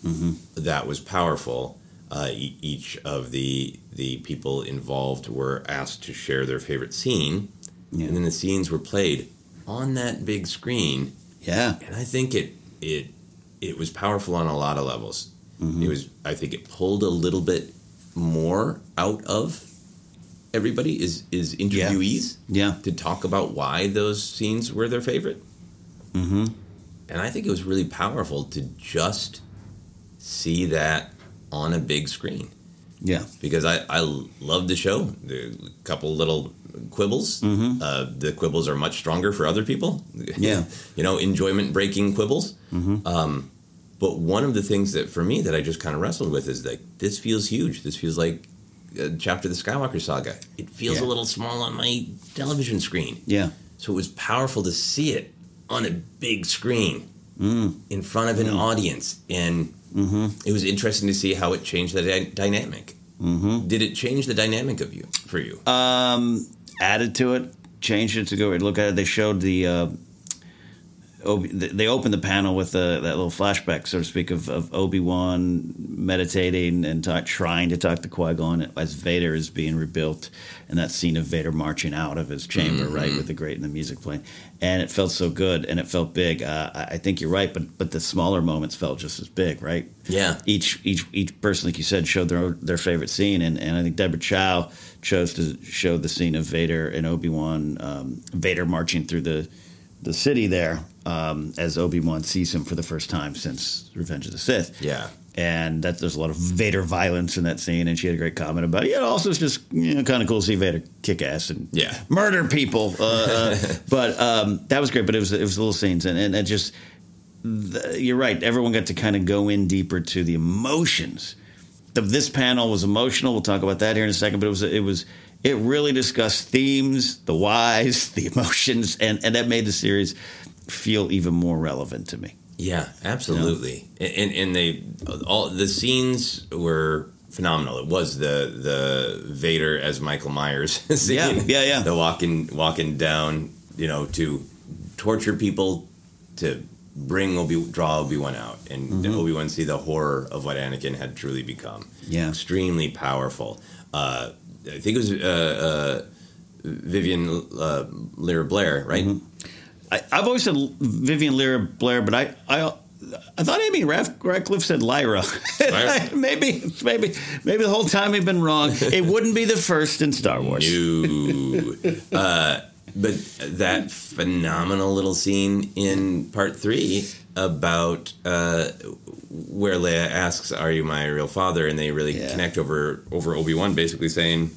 Mm-hmm. that was powerful. Uh, e- each of the the people involved were asked to share their favorite scene, Yeah. and then the scenes were played on that big screen. Yeah. And I think it it it was powerful on a lot of levels. Mm-hmm. It was I think it pulled a little bit more out of everybody is is interviewees Yeah. to talk about why those scenes were their favorite. Mm-hmm. And I think it was really powerful to just see that on a big screen Yeah. because I, I love the show. The couple little quibbles. Mhm. Uh, the quibbles are much stronger for other people. Yeah. you know, enjoyment breaking quibbles. Mm-hmm. Um, but one of the things that for me that I just kind of wrestled with is like this feels huge. This feels like a chapter of the Skywalker saga. It feels Yeah. a little small on my television screen. Yeah. So it was powerful to see it on a big screen Mm. in front of an audience, and Mm-hmm. it was interesting to see how it changed the dy- dynamic. Mm-hmm. Did it change the dynamic of you for you? Um, added to it, changed it to go look at it. They showed the. Uh, Obi, they opened the panel with uh, that little flashback, so to speak, of, of Obi Wan meditating and trying to talk to Qui Gon as Vader is being rebuilt, and that scene of Vader marching out of his chamber, right, with the great and the music playing, and it felt so good and it felt big. Uh, I I think you're right, but but the smaller moments felt just as big, right? Yeah. each each each person, like you said, showed their their favorite scene, and, and I think Deborah Chow chose to show the scene of Vader and Obi Wan, um, Vader marching through the the city there um, as Obi Wan sees him for the first time since Revenge of the Sith. Yeah. And that there's a lot of Vader violence in that scene, and she had a great comment about it. Yeah, also it's just you know, kind of cool to see Vader kick ass and Yeah. murder people. Uh, uh, but um, that was great. But it was it was little scenes, and, and it just the, you're right. Everyone got to kind of go in deeper to the emotions. The, this panel was emotional. We'll talk about that here in a second. But it was it was it really discussed themes, the whys, the emotions, and and that made the series feel even more relevant to me. Yeah, absolutely. And and they all the scenes were phenomenal. It was the the Vader as Michael Myers scene. Yeah, yeah, yeah. The walking walking down, you know, to torture people to bring Obi draw Obi Wan out and Mhm. Obi Wan see the horror of what Anakin had truly become. Yeah. extremely powerful. Uh, I think it was uh, uh, Vivien uh, Lyra Blair, right? I, I've always said Vivien Lyra Blair, but I I, I thought Amy Ratcliffe said Lyra. maybe maybe maybe the whole time we've been wrong. It wouldn't be the first in Star Wars. No. uh, but that phenomenal little scene in part three about uh, where Leia asks, "Are you my real father?" and they really connect over over Obi Wan, basically saying.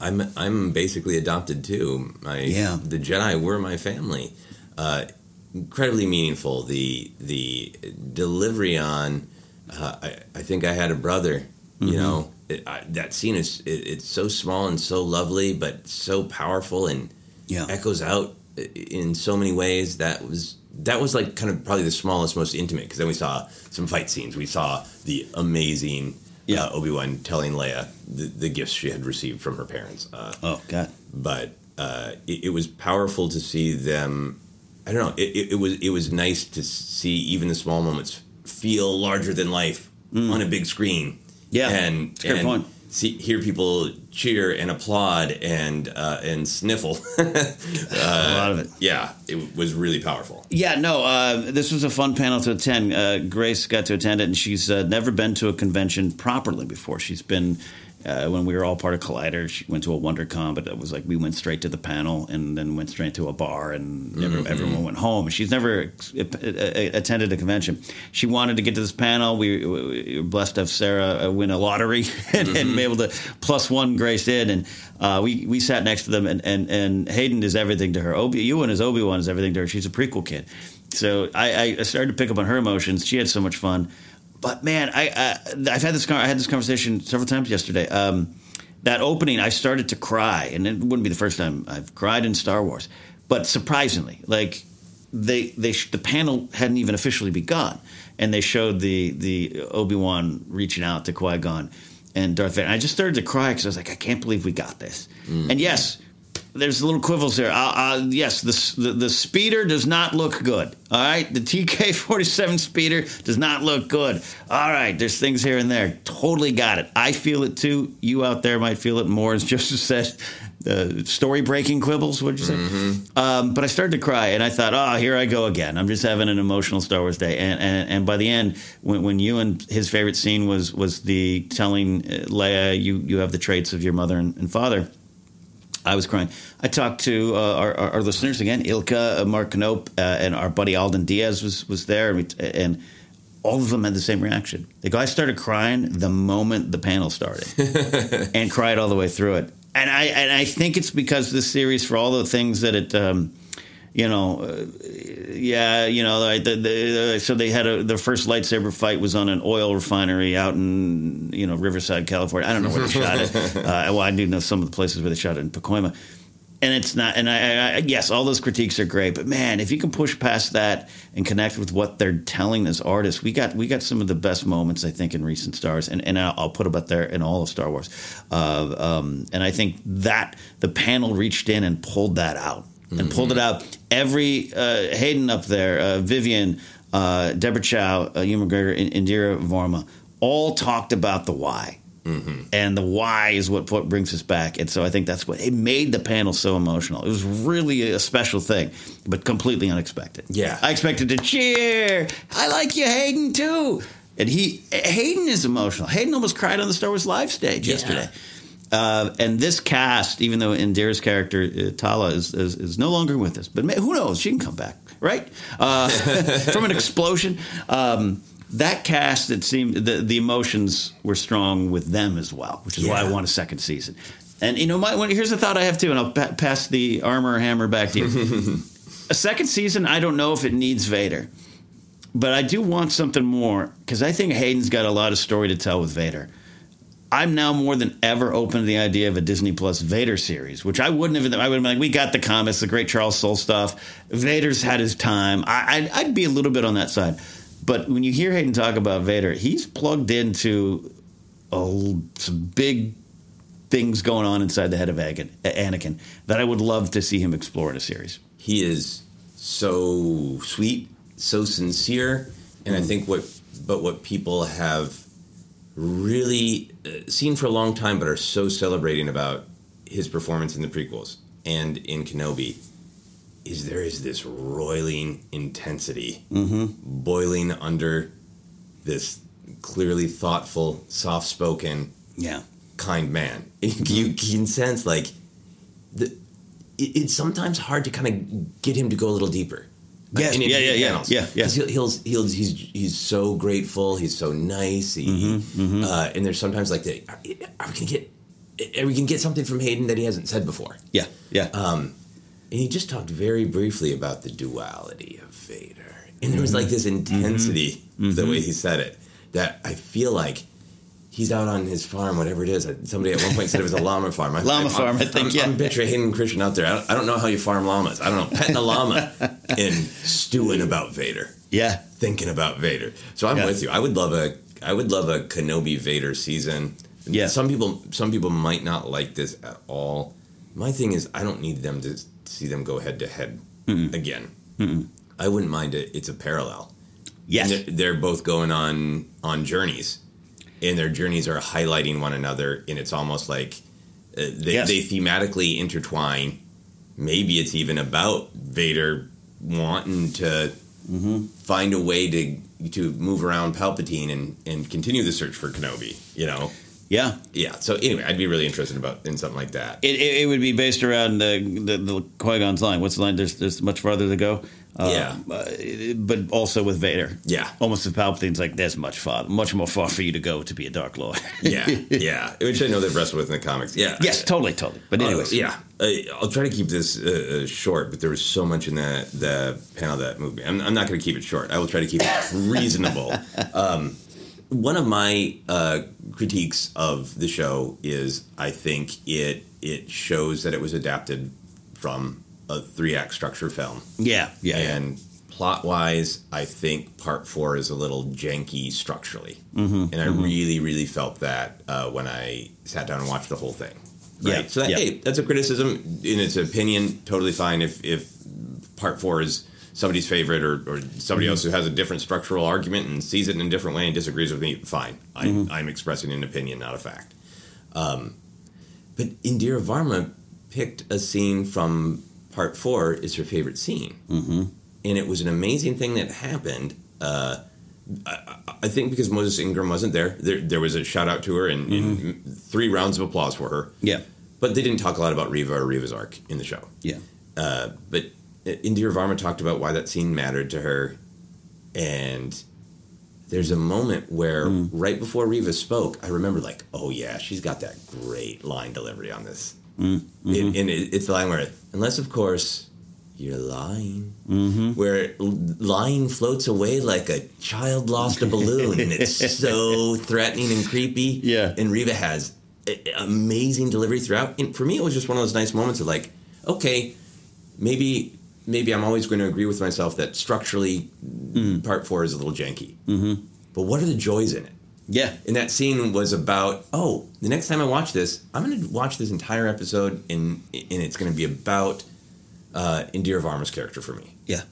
I'm I'm basically adopted too. My Yeah. the Jedi were my family. Uh, incredibly meaningful. The the delivery on uh, I, I think I had a brother. You Mhm. know it, I, that scene is it, it's so small and so lovely, but so powerful and Yeah. echoes out in so many ways. That was that was like kind of probably the smallest, most intimate. Because then we saw some fight scenes. We saw the amazing uh, Obi Wan telling Leia the, the gifts she had received from her parents. Uh, oh God! But uh, it, it was powerful to see them. I don't know. It, it, it was it was nice to see even the small moments feel larger than life on a big screen. Mm. Yeah, and it's a good and point. See, hear people cheer and applaud and uh, and sniffle. a lot of it. Yeah, it was really powerful. Yeah, no, uh, this was a fun panel to attend. Uh, Grace got to attend it, and she's uh, never been to a convention properly before. She's been, uh, when we were all part of Collider, she went to a WonderCon, but it was like we went straight to the panel and then went straight to a bar, and every- Mhm. everyone went home. She's never attended a convention. She wanted to get to this panel. We, we were blessed to have Sarah uh, win a lottery and, and be able to plus one Grace in, and uh, we we sat next to them, and, and, and Hayden is everything to her. Obi Ewan is Obi Wan is everything to her. She's a prequel kid, so I, I started to pick up on her emotions. She had so much fun, but man, I, I I've had this con- I had this conversation several times yesterday. Um, that opening, I started to cry, and it wouldn't be the first time I've cried in Star Wars. But surprisingly, like they they sh- the panel hadn't even officially begun, and they showed the the Obi Wan reaching out to Qui Gon and Darth Vader. And I just started to cry because I was like, I can't believe we got this. And yes, there's little quibbles there. Uh, uh, yes, the, the the speeder does not look good. All right, the TK forty seven speeder does not look good. All right, there's things here and there. Totally got it. I feel it too. You out there might feel it more, as Joseph said. Uh, story breaking quibbles. What'd you say? Um, but I started to cry, and I thought, oh, here I go again. I'm just having an emotional Star Wars day. And and, and by the end, when, when Ewan his favorite scene was was the telling uh, Leia, you you have the traits of your mother and, and father. I was crying. I talked to uh, our, our, our listeners again, Ilka, uh, Mark Knope, uh, and our buddy Alden Diaz was was there, and, we, and all of them had the same reaction. They go, "I started crying the moment the panel started, and cried all the way through it." And I and I think it's because this series, for all the things that it. Um, you know, uh, yeah, you know, the, the, so they had a, their first lightsaber fight was on an oil refinery out in you know Riverside, California. I don't know where they shot it. Uh, well, I do know some of the places where they shot it in Pacoima. And it's not, and I, I, yes, all those critiques are great, but man, if you can push past that and connect with what they're telling as artists, we got we got some of the best moments I think in recent stars, and and I'll, I'll put them up there in all of Star Wars, uh, um, and I think that the panel reached in and pulled that out and pulled it out. Every uh, Hayden up there, uh, Vivien, uh, Deborah Chow, uh, Ewan McGregor, and Indira Varma, all talked about the why. And the why is what, what brings us back. And so I think that's what it made the panel so emotional. It was really a special thing, but completely unexpected. Yeah. I expected to cheer. I like you, Hayden, too. And he Hayden is emotional. Hayden almost cried on the Star Wars live stage yesterday. Uh, and this cast, even though Indira's character uh, Tala is, is is no longer with us, but ma- who knows? She can come back, right? Uh, from an explosion. Um, that cast, it seemed the the emotions were strong with them as well, which is why I want a second season. And you know, my one, here's a thought I have too, and I'll pa- pass the armor hammer back to you. a second season, I don't know if it needs Vader but I do want something more because I think Hayden's got a lot of story to tell with Vader. I'm now more than ever open to the idea of a Disney Plus Vader series, which I wouldn't have. I would have been like, we got the comics, the great Charles Soule stuff. Vader's had his time. I, I'd, I'd be a little bit on that side. But when you hear Hayden talk about Vader, he's plugged into a, some big things going on inside the head of Anakin that I would love to see him explore in a series. He is so sweet, so sincere, and mm. I think what but what people have really uh, seen for a long time, but are so celebrating about his performance in the prequels and in Kenobi is there is this roiling intensity mm-hmm. boiling under this clearly thoughtful, soft spoken, yeah, kind man. you can sense like the, it, it's sometimes hard to kind of get him to go a little deeper. Yes, yeah, yeah, yeah, yeah, yeah. He'll, he'll, he'll, he's he's so grateful. He's so nice. He, mm-hmm, mm-hmm. Uh, and there's sometimes like the are, are we gonna get are we gonna get something from Hayden that he hasn't said before? Yeah, yeah. Um, and he just talked very briefly about the duality of Vader, and there was like this Mm-hmm. intensity mm-hmm. the way he said it that I feel like he's out on his farm, whatever it is. Somebody at one point said it was a llama farm. I, llama I, farm, I think. I'm, yeah, I'm picturing Hayden Christensen out there. I don't, I don't, know how you farm llamas. I don't know petting a llama and stewing about Vader. Yeah, thinking about Vader. So I'm Yeah. with you. I would love a I would love a Kenobi Vader season. Yeah. Some people some people might not like this at all. My thing is I don't need them to see them go head to head again. Mm-mm. I wouldn't mind it. It's a parallel. Yes. They're, they're both going on on journeys, and their journeys are highlighting one another, and it's almost like uh, they, Yes. they thematically intertwine. Maybe it's even about Vader wanting to Mm-hmm. find a way to to move around Palpatine and and continue the search for Kenobi. You know. Yeah. Yeah. So anyway, I'd be really interested about in something like that. It, it, it would be based around the the, the Qui Gon's line. What's the line? There's there's much farther to go. Uh, Yeah. uh, but also with Vader. Yeah. almost with Palpatine's like there's much far, much more far for you to go to be a Dark Lord. yeah, yeah. Which I know they've wrestled with in the comics. Yeah. yes, totally, totally. But Uh, anyways, yeah, uh, I'll try to keep this uh, uh, short, but there was so much in that the panel that moved me. I'm, I'm not going to keep it short. I will try to keep it reasonable. Um, one of my uh, critiques of the show is I think it it shows that it was adapted from a three act structure film. yeah, yeah, yeah. And plot wise, I think part four is a little janky structurally. Mhm, And I mhm. really, really felt that uh, when I sat down and watched the whole thing. Yeah, Right. So that, yeah. hey, that's a criticism in its opinion. Totally fine if if part four is somebody's favorite or, or somebody Mhm. else who has a different structural argument and sees it in a different way and disagrees with me. Fine. I'm, Mhm. I'm expressing an opinion, not a fact. Um, but Indira Varma picked a scene from part four is her favorite scene Mm-hmm. and it was an amazing thing that happened. Uh, I, I think because Moses Ingram wasn't there, there, there was a shout out to her and, and three rounds of applause for her. Yeah. But they didn't talk a lot about Reva or Reva's arc in the show. Yeah. Uh, but Indira Varma talked about why that scene mattered to her. And there's a moment where right before Riva spoke, I remember like, oh yeah, she's got that great line delivery on this. Mm, And, and it, it's the line where, unless of course you're lying, Mm-hmm. where lying floats away like a child lost a balloon, and it's so threatening and creepy. Yeah. and Reva has amazing delivery throughout. And for me, it was just one of those nice moments of like, okay, maybe maybe I'm always going to agree with myself that structurally part four is a little janky. Mm-hmm. But what are the joys in it? Yeah. And that scene was about, oh, the next time I watch this, I'm going to watch this entire episode and and it's going to be about uh, Indira Varma's character for me. Yeah.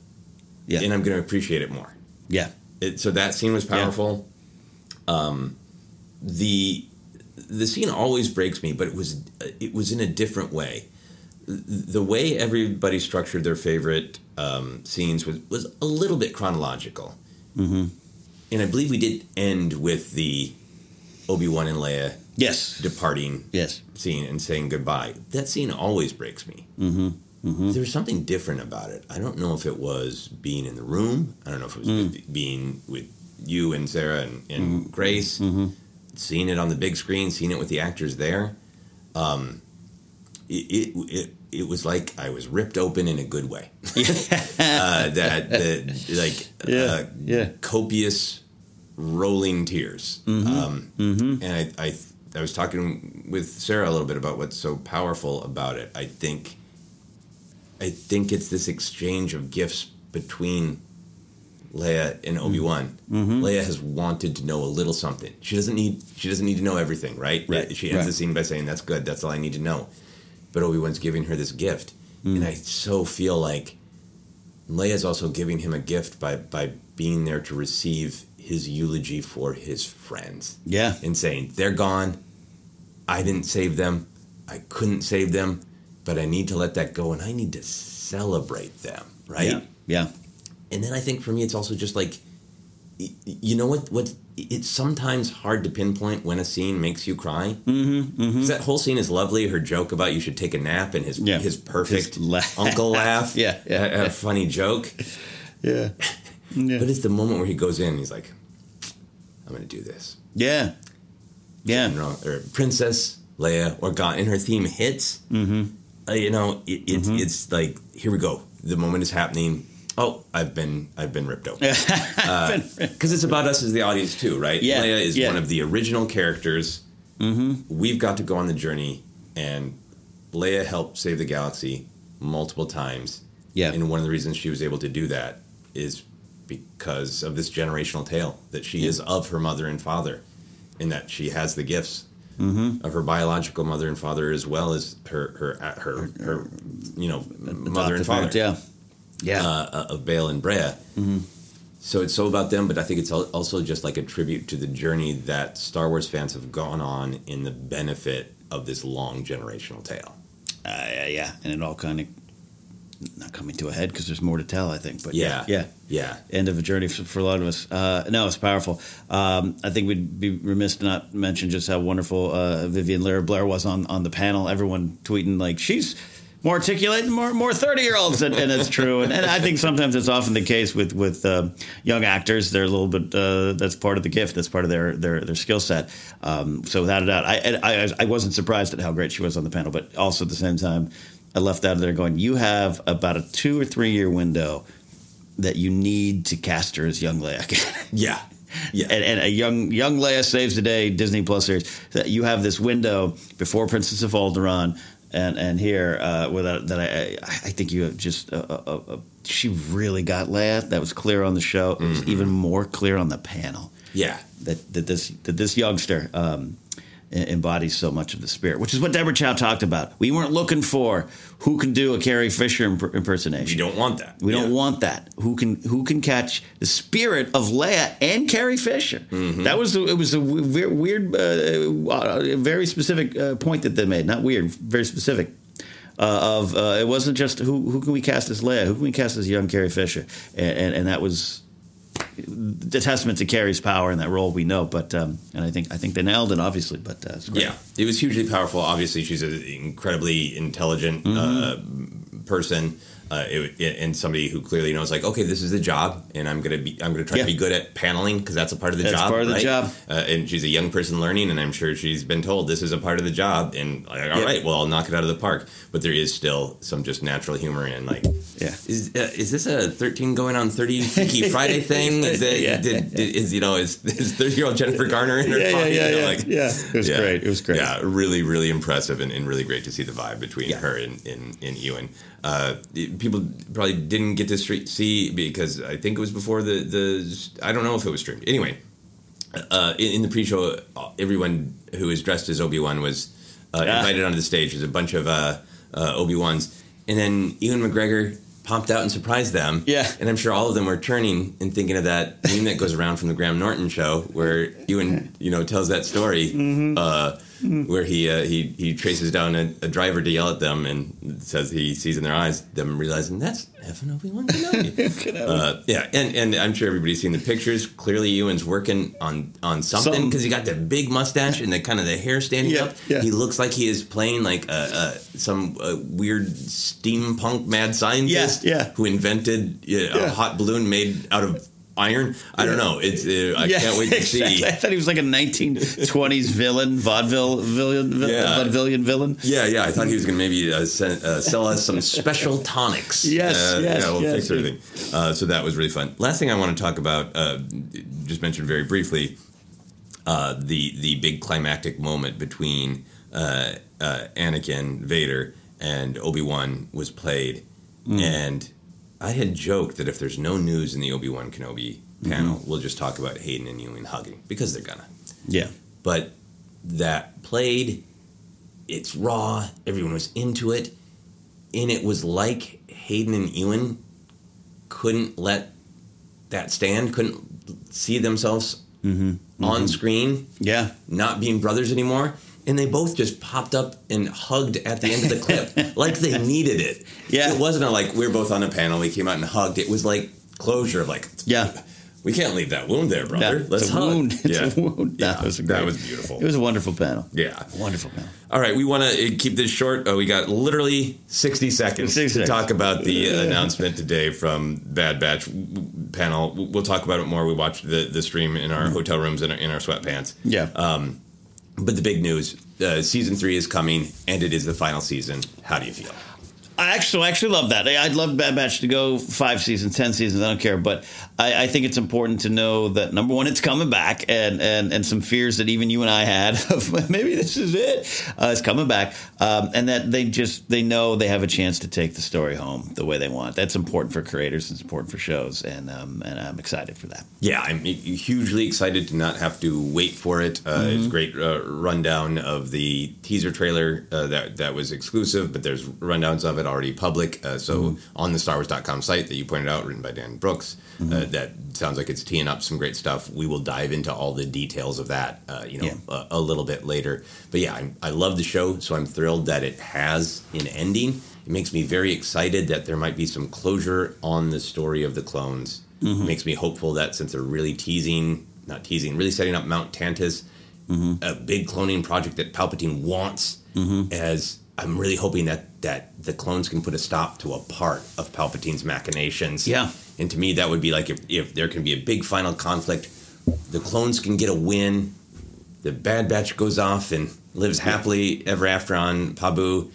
Yeah. And I'm going to appreciate it more. Yeah. It, so that scene was powerful. Um, the the scene always breaks me, but it was it was in a different way. The way everybody structured their favorite um, scenes was was a little bit chronological, Mm-hmm. And I believe we did end with the Obi Wan and Leia Yes. departing Yes. scene and saying goodbye. That scene always breaks me. Mm-hmm. Mm-hmm. There was something different about it. I don't know if it was being in the room. I don't know if it was Mm. with- being with you and Sarah and, and Mm-hmm. Grace, seeing it on the big screen, seeing it with the actors there. Um, it, it, it, it was like I was ripped open in a good way. uh, that, that like Yeah, uh, yeah. copious rolling tears. Mhm. Um, Mhm. And I, I I was talking with Sarah a little bit about what's so powerful about it. I think I think it's this exchange of gifts between Leia and Obi Wan. Mhm. Leia has wanted to know a little something. She doesn't need she doesn't need to know everything, right? Right, She ends right. the scene by saying, "That's good. That's all I need to know." But Obi Wan's giving her this gift, and mm. I so feel like Leia's also giving him a gift by by being there to receive his eulogy for his friends. Yeah. and saying they're gone. I didn't save them. I couldn't save them, but I need to let that go, and I need to celebrate them. Right? Yeah. Yeah. And then I think for me, it's also just like, you know what? What it's sometimes hard to pinpoint when a scene makes you cry. Mm-hmm. mm-hmm. That whole scene is lovely. Her joke about you should take a nap and his Yeah. his perfect His laugh. uncle laugh. Yeah, yeah, a, a yeah. funny joke. Yeah. yeah. But it's the moment where he goes in. and He's like, "I'm going to do this." Yeah. Yeah. General- or Princess Leia Organa, and her theme hits. Mm-hmm. Uh, you know, it, it's it's like here we go. The moment is happening. Oh, I've been I've been ripped open because it's about us as the audience too, right? Yeah, Leia is yeah. one of the original characters. Mm-hmm. We've got to go on the journey, and Leia helped save the galaxy multiple times. Yeah. and one of the reasons she was able to do that is because of this generational tale that she Yeah. is of her mother and father, and that she has the gifts Mm-hmm. of her biological mother and father as well as her her uh, her, her you know mother and father parents, Yeah. Yeah. uh, of Bail and Breha. Mm-hmm. So it's so about them, but I think it's also just like a tribute to the journey that Star Wars fans have gone on in the benefit of this long generational tale. Uh, yeah, yeah, and it all kind of not coming to a head because there's more to tell. I think, but yeah, Yeah. yeah, Yeah. end of a journey for, for a lot of us. Uh, no, it's powerful. Um, I think we'd be remiss to not mention just how wonderful uh, Vivien Lyra Blair was on on the panel. Everyone tweeting like she's. More articulate, more more thirty year olds, and, and it's true. And, and I think sometimes it's often the case with with uh, young actors. They're a little bit. Uh, that's part of the gift. That's part of their their their skill set. Um, so without a doubt, I, I I wasn't surprised at how great she was on the panel, but also at the same time, I left out of there going, you have about a two or three year window that you need to cast her as young Leia. Yeah. Yeah. and, and a young young Leia saves the day Disney Plus series. That you have this window before Princess of Alderaan, and and here uh, without that I I think you have just uh, uh, uh, she really got Leia. That was clear on the show. It was even more clear on the panel. Yeah. That that this that this youngster. Um, embodies so much of the spirit, which is what Deborah Chow talked about. We weren't looking for who can do a Carrie Fisher imp- impersonation. We don't want that. We don't want that. Who can who can catch the spirit of Leia and Carrie Fisher? Mm-hmm. That was it was a weird, weird uh, uh, very specific uh, point that they made. Not weird, very specific. Uh, of uh, it wasn't just who who can we cast as Leia? Who can we cast as young Carrie Fisher? And and, and that was the testament to Carrie's power in that role. We know, but um, and I think I think they nailed it, obviously. But uh, it's great. Yeah, it was hugely powerful. Obviously, she's an incredibly intelligent Mm-hmm. uh, person, uh, it, and somebody who clearly knows, like, okay, this is the job, and I'm gonna be, I'm gonna try Yeah. to be good at paneling because that's a part of the That's job. part of the right? job. Uh, and she's a young person learning, and I'm sure she's been told this is a part of the job. And like, all Yeah. right, well, I'll knock it out of the park. But there is still some just natural humor and like, Yeah. is uh, is this a 13 going on 30 Freaky Friday thing? Is it, Yeah. did, is you know is is 30 year old Jennifer Garner in her Yeah, yeah, pocket? yeah, You know, yeah. like, Yeah. It was great. It was great. Yeah, really, really impressive and, and really great to see the vibe between her and, and, and Ewan. Uh, people probably didn't get to see because I think it was before the, the I don't know if it was streamed. Anyway, uh, in, in the pre-show, uh, everyone who was dressed as Obi Wan was uh, Yeah. invited onto the stage. There's a bunch of uh, uh, Obi Wans, and then Ewan McGregor popped out and surprised them. Yeah. and I'm sure all of them were turning and thinking of that meme that goes around from the Graham Norton show, where Ewan, you know, tells that story. Mm-hmm. Uh, where he uh, he he traces down a, a driver to yell at them and says he sees in their eyes them realizing that's effing Obi Wan Kenobi. uh, yeah, and and I'm sure everybody's seen the pictures. Clearly, Ewan's working on on something because he got the big mustache and the kind of the hair standing Yeah, up. yeah. He looks like he is playing like a, a, some weird steampunk mad scientist Yeah, yeah. who invented a hot balloon made out of iron. I don't know. It's uh, I can't wait to exactly. see. I thought he was like a 1920s villain, vaudeville villain, vil- Yeah. vaudevillian villain. Yeah, yeah. I thought he was going to maybe uh, send, uh, sell us some special tonics. Yes, uh, yes, yeah, we'll yes. fix everything. Uh, so that was really fun. Last thing I want to talk about, uh, just mentioned very briefly, uh, the the big climactic moment between uh, uh, Anakin Vader and Obi Wan was played, Mm. and I had joked that if there's no news in the Obi Wan Kenobi panel, Mm-hmm. we'll just talk about Hayden and Ewan hugging because they're gonna Yeah. but that played it's raw everyone was into it and it was like hayden and ewan couldn't let that stand couldn't see themselves on screen Yeah. not being brothers anymore and they both just popped up and hugged at the end of the clip like they needed it Yeah. it wasn't a, like we were both on a panel we came out and hugged it was like closure of like Yeah. we can't leave that wound there brother Yeah, let's it's a hug wound. It's yeah. a wound. yeah That was, that was beautiful It was a wonderful panel. yeah Wonderful panel. all right, we want to keep this short. Uh, we got literally 60 seconds 60 to seconds. talk about the uh, announcement today from Bad Batch panel. We'll talk about it more. We watched the, the stream in our hotel rooms in our, in our sweatpants. Yeah. Um, but the big news uh, season three is coming, and it is the final season. How do you feel? I actually, I actually love that. I'd love Bad Batch to go five seasons, ten seasons. I don't care, but I, I think it's important to know that number one, it's coming back, and and and some fears that even you and I had of maybe this is it. Uh, it's coming back, um, and that they just they know they have a chance to take the story home the way they want. That's important for creators. It's important for shows, and um, and I'm excited for that. Yeah, I'm hugely excited to not have to wait for it. Uh, Mm-hmm. It's a great uh, rundown of the teaser trailer uh, that that was exclusive, but there's rundowns of it already public. Uh, so Mm-hmm. on the StarWars.com site that you pointed out, written by Dan Brooks, Mm-hmm. Uh, that sounds like it's teeing up some great stuff. We will dive into all the details of that, uh, you know, Yeah. a, a little bit later. But yeah, I'm, I love the show, so I'm thrilled that it has an ending. It makes me very excited that there might be some closure on the story of the clones. Mm-hmm. It makes me hopeful that since they're really teasing, not teasing, really setting up Mount Tantiss, Mm-hmm. a big cloning project that Palpatine wants, as I'm really hoping that that the clones can put a stop to a part of Palpatine's machinations. Yeah. And to me, that would be like if, if there can be a big final conflict, the clones can get a win, the Bad Batch goes off and lives happily ever after on Pabu.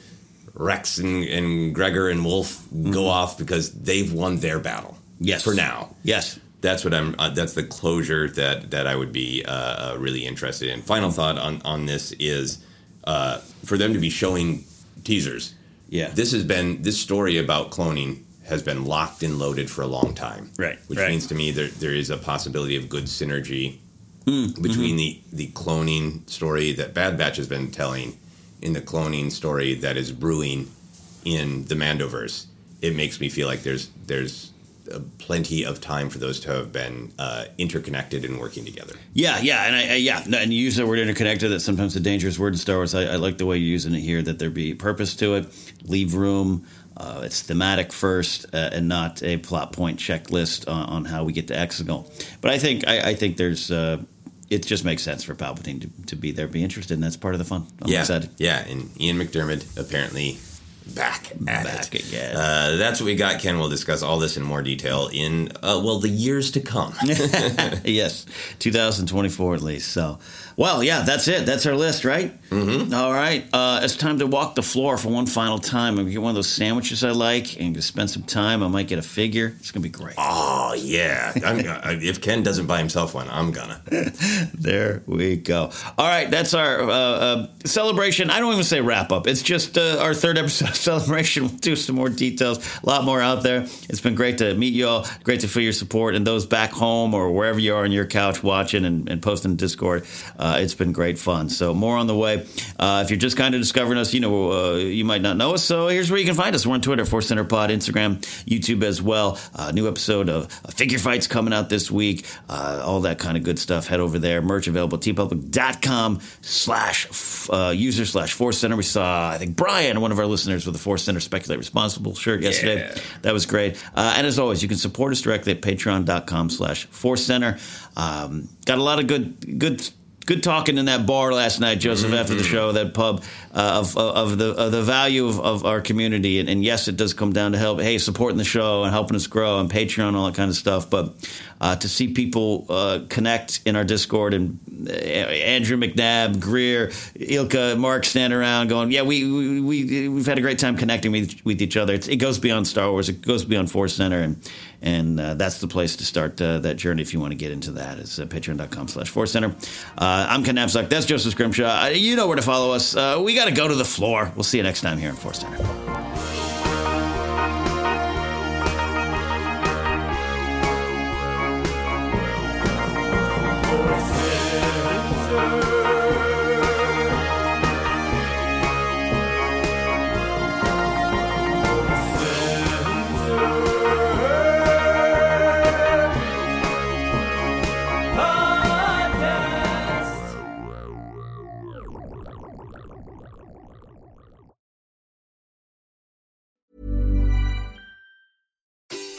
Rex and, and Gregor and Wolffe go off because they've won their battle. Mm-hmm. Yes. For now. Yes. That's what I'm. Uh, that's the closure that that I would be uh, uh, really interested in. Final thought on on this is uh, for them to be showing teasers. Yeah. This has been this story about cloning has been locked and loaded for a long time. Right, Which right. means to me there there is a possibility of good synergy Mm, between mm-hmm. the the cloning story that Bad Batch has been telling in the cloning story that is brewing in the Mandoverse. It makes me feel like there's there's uh, plenty of time for those to have been uh, interconnected and working together. Yeah, yeah, and I, I yeah, and you use the word interconnected. That's sometimes a dangerous word in Star Wars. I, I like the way you're using it here. That there be purpose to it, leave room. Uh, it's thematic first, uh, and not a plot point checklist on, on how we get to Exegol. But I think I, I think there's uh, it just makes sense for Palpatine to, to be there, be interested, and that's part of the fun. I'm yeah, excited. yeah, and Ian McDiarmid apparently back at Back it. again. Uh, that's what we got, Ken. We'll discuss all this in more detail in uh, well the years to come. yes, 2024 at least. So, well, yeah, that's it. That's our list, right? Mm-hmm. All right. Uh, it's time to walk the floor for one final time. I'm get one of those sandwiches I like and spend some time. I might get a figure. It's going to be great. oh yeah, I'm, if Ken doesn't buy himself one, I'm gonna. There we go. All right, that's our uh, uh, celebration. I don't even say wrap up. It's just uh, our third episode celebration. We'll do some more details, a lot more out there. It's been great to meet you all. Great to feel your support and those back home or wherever you are on your couch watching and, and posting Discord. Uh, it's been great fun. So more on the way. Uh, if you're just kind of discovering us, you know uh, you might not know us. So here's where you can find us. We're on Twitter, Force Center Pod, Instagram, YouTube as well. Uh, new episode of Figure Fights coming out this week. Uh, all that kind of good stuff. Head over there. Merch available at teepublic.com slash uh, user slash Force Center. We saw, I think, Brian, one of our listeners, with the Force Center Speculate Responsible shirt yesterday. Yeah. That was great. Uh, and as always, you can support us directly at patreon.com slash Force Center. Um, got a lot of good, good, good talking in that bar last night, Joseph, after the show, that pub, uh, of, of the of the value of, of our community. And, and yes, it does come down to help, hey, supporting the show and helping us grow and Patreon, all that kind of stuff. But uh, to see people uh, connect in our Discord and uh, Andrew McNabb, Greer, Ilka, Mark standing around going, yeah, we, we, we, we've had a great time connecting with, with each other. It's, it goes beyond Star Wars. It goes beyond Force Center. And, and uh, that's the place to start uh, that journey if you want to get into that. It's uh, patreon.com slash Force Center. Uh, I'm Ken Napzok. That's Joseph Scrimshaw. Uh, you know where to follow us. We got to go to the floor. We'll see you next time here in Force Center.